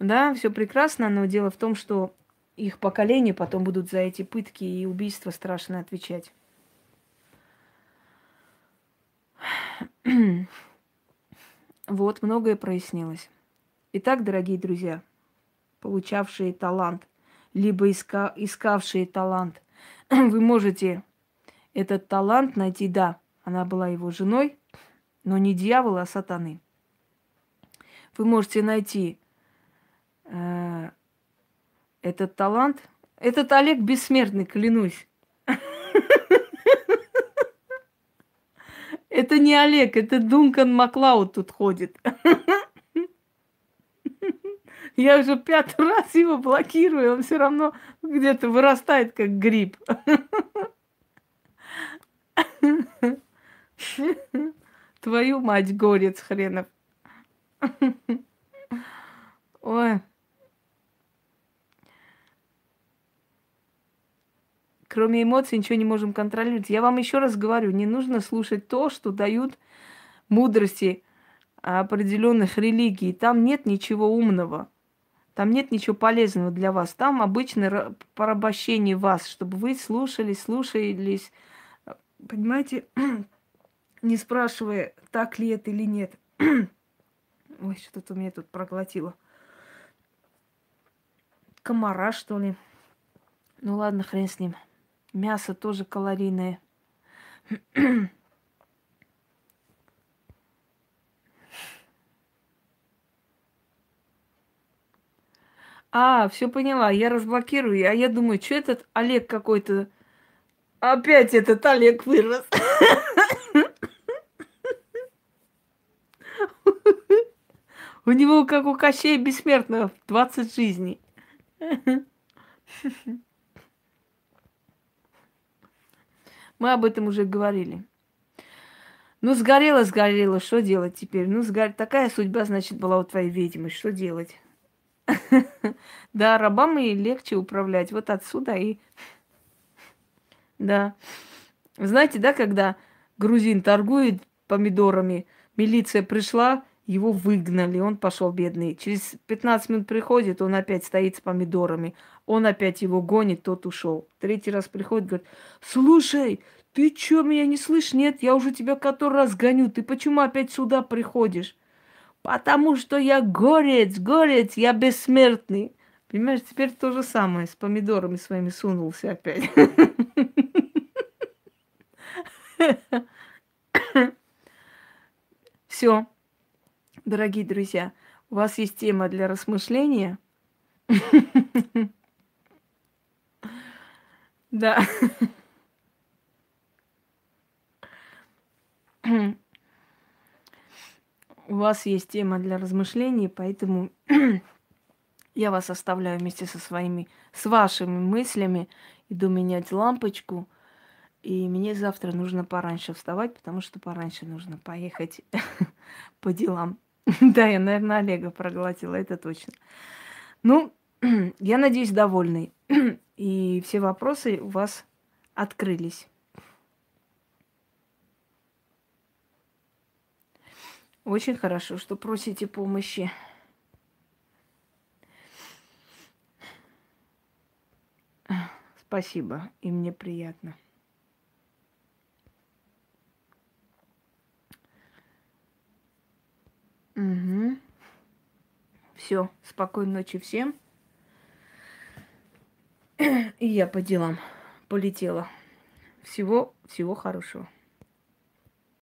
Да, все прекрасно, но дело в том, что их поколение потом будут за эти пытки и убийства страшно отвечать. вот, многое прояснилось. Итак, дорогие друзья, получавшие талант, либо иска, искавшие талант, вы можете этот талант найти, да, она была его женой, но не дьявола, а сатаны. Вы можете найти э, этот талант. Этот Олег бессмертный, клянусь. Это не Олег, это Дункан Маклауд тут ходит. Я уже пятый раз его блокирую, он все равно где-то вырастает, как гриб. Твою мать, горец хренов. Ой. Кроме эмоций ничего не можем контролировать. Я вам еще раз говорю, не нужно слушать то, что дают мудрости определенных религий. Там нет ничего умного. Там нет ничего полезного для вас. Там обычно порабощение вас, чтобы вы слушались, слушались. Понимаете, не спрашивая, так ли это или нет. Ой, что-то у меня тут проглотило. Комара, что ли? Ну ладно, хрен с ним. Мясо тоже калорийное. А, все поняла, я разблокирую. А я думаю, что этот Олег какой-то... Опять этот Олег вырос. У него, как у Кощея Бессмертного, 20 жизней. Мы об этом уже говорили. Ну, сгорело, сгорело, что делать теперь? Ну, сгор... такая судьба, значит, была у твоей ведьмы, что делать? Да, рабам и легче управлять. Вот отсюда и... Да. Знаете, да, когда грузин торгует помидорами, милиция пришла, его выгнали, он пошел бедный. Через 15 минут приходит, он опять стоит с помидорами. Он опять его гонит, тот ушел. Третий раз приходит, говорит, слушай, ты что, меня не слышишь? Нет, я уже тебя который раз гоню. Ты почему опять сюда приходишь? Потому что я горец, горец, я бессмертный. Понимаешь, теперь то же самое, с помидорами своими сунулся опять. Все дорогие друзья, У вас есть тема для размышления. Да. У вас есть тема для размышлений, поэтому я вас оставляю вместе со своими, с вашими мыслями. Иду менять лампочку. И мне завтра нужно пораньше вставать, потому что пораньше нужно поехать по делам. Да, я, наверное, Олега проглотила, это точно. Ну, я надеюсь, довольны. И все вопросы у вас открылись. Очень хорошо, что просите помощи. Спасибо, и мне приятно. Угу. Все, спокойной ночи всем. И я по делам полетела. Всего, всего хорошего.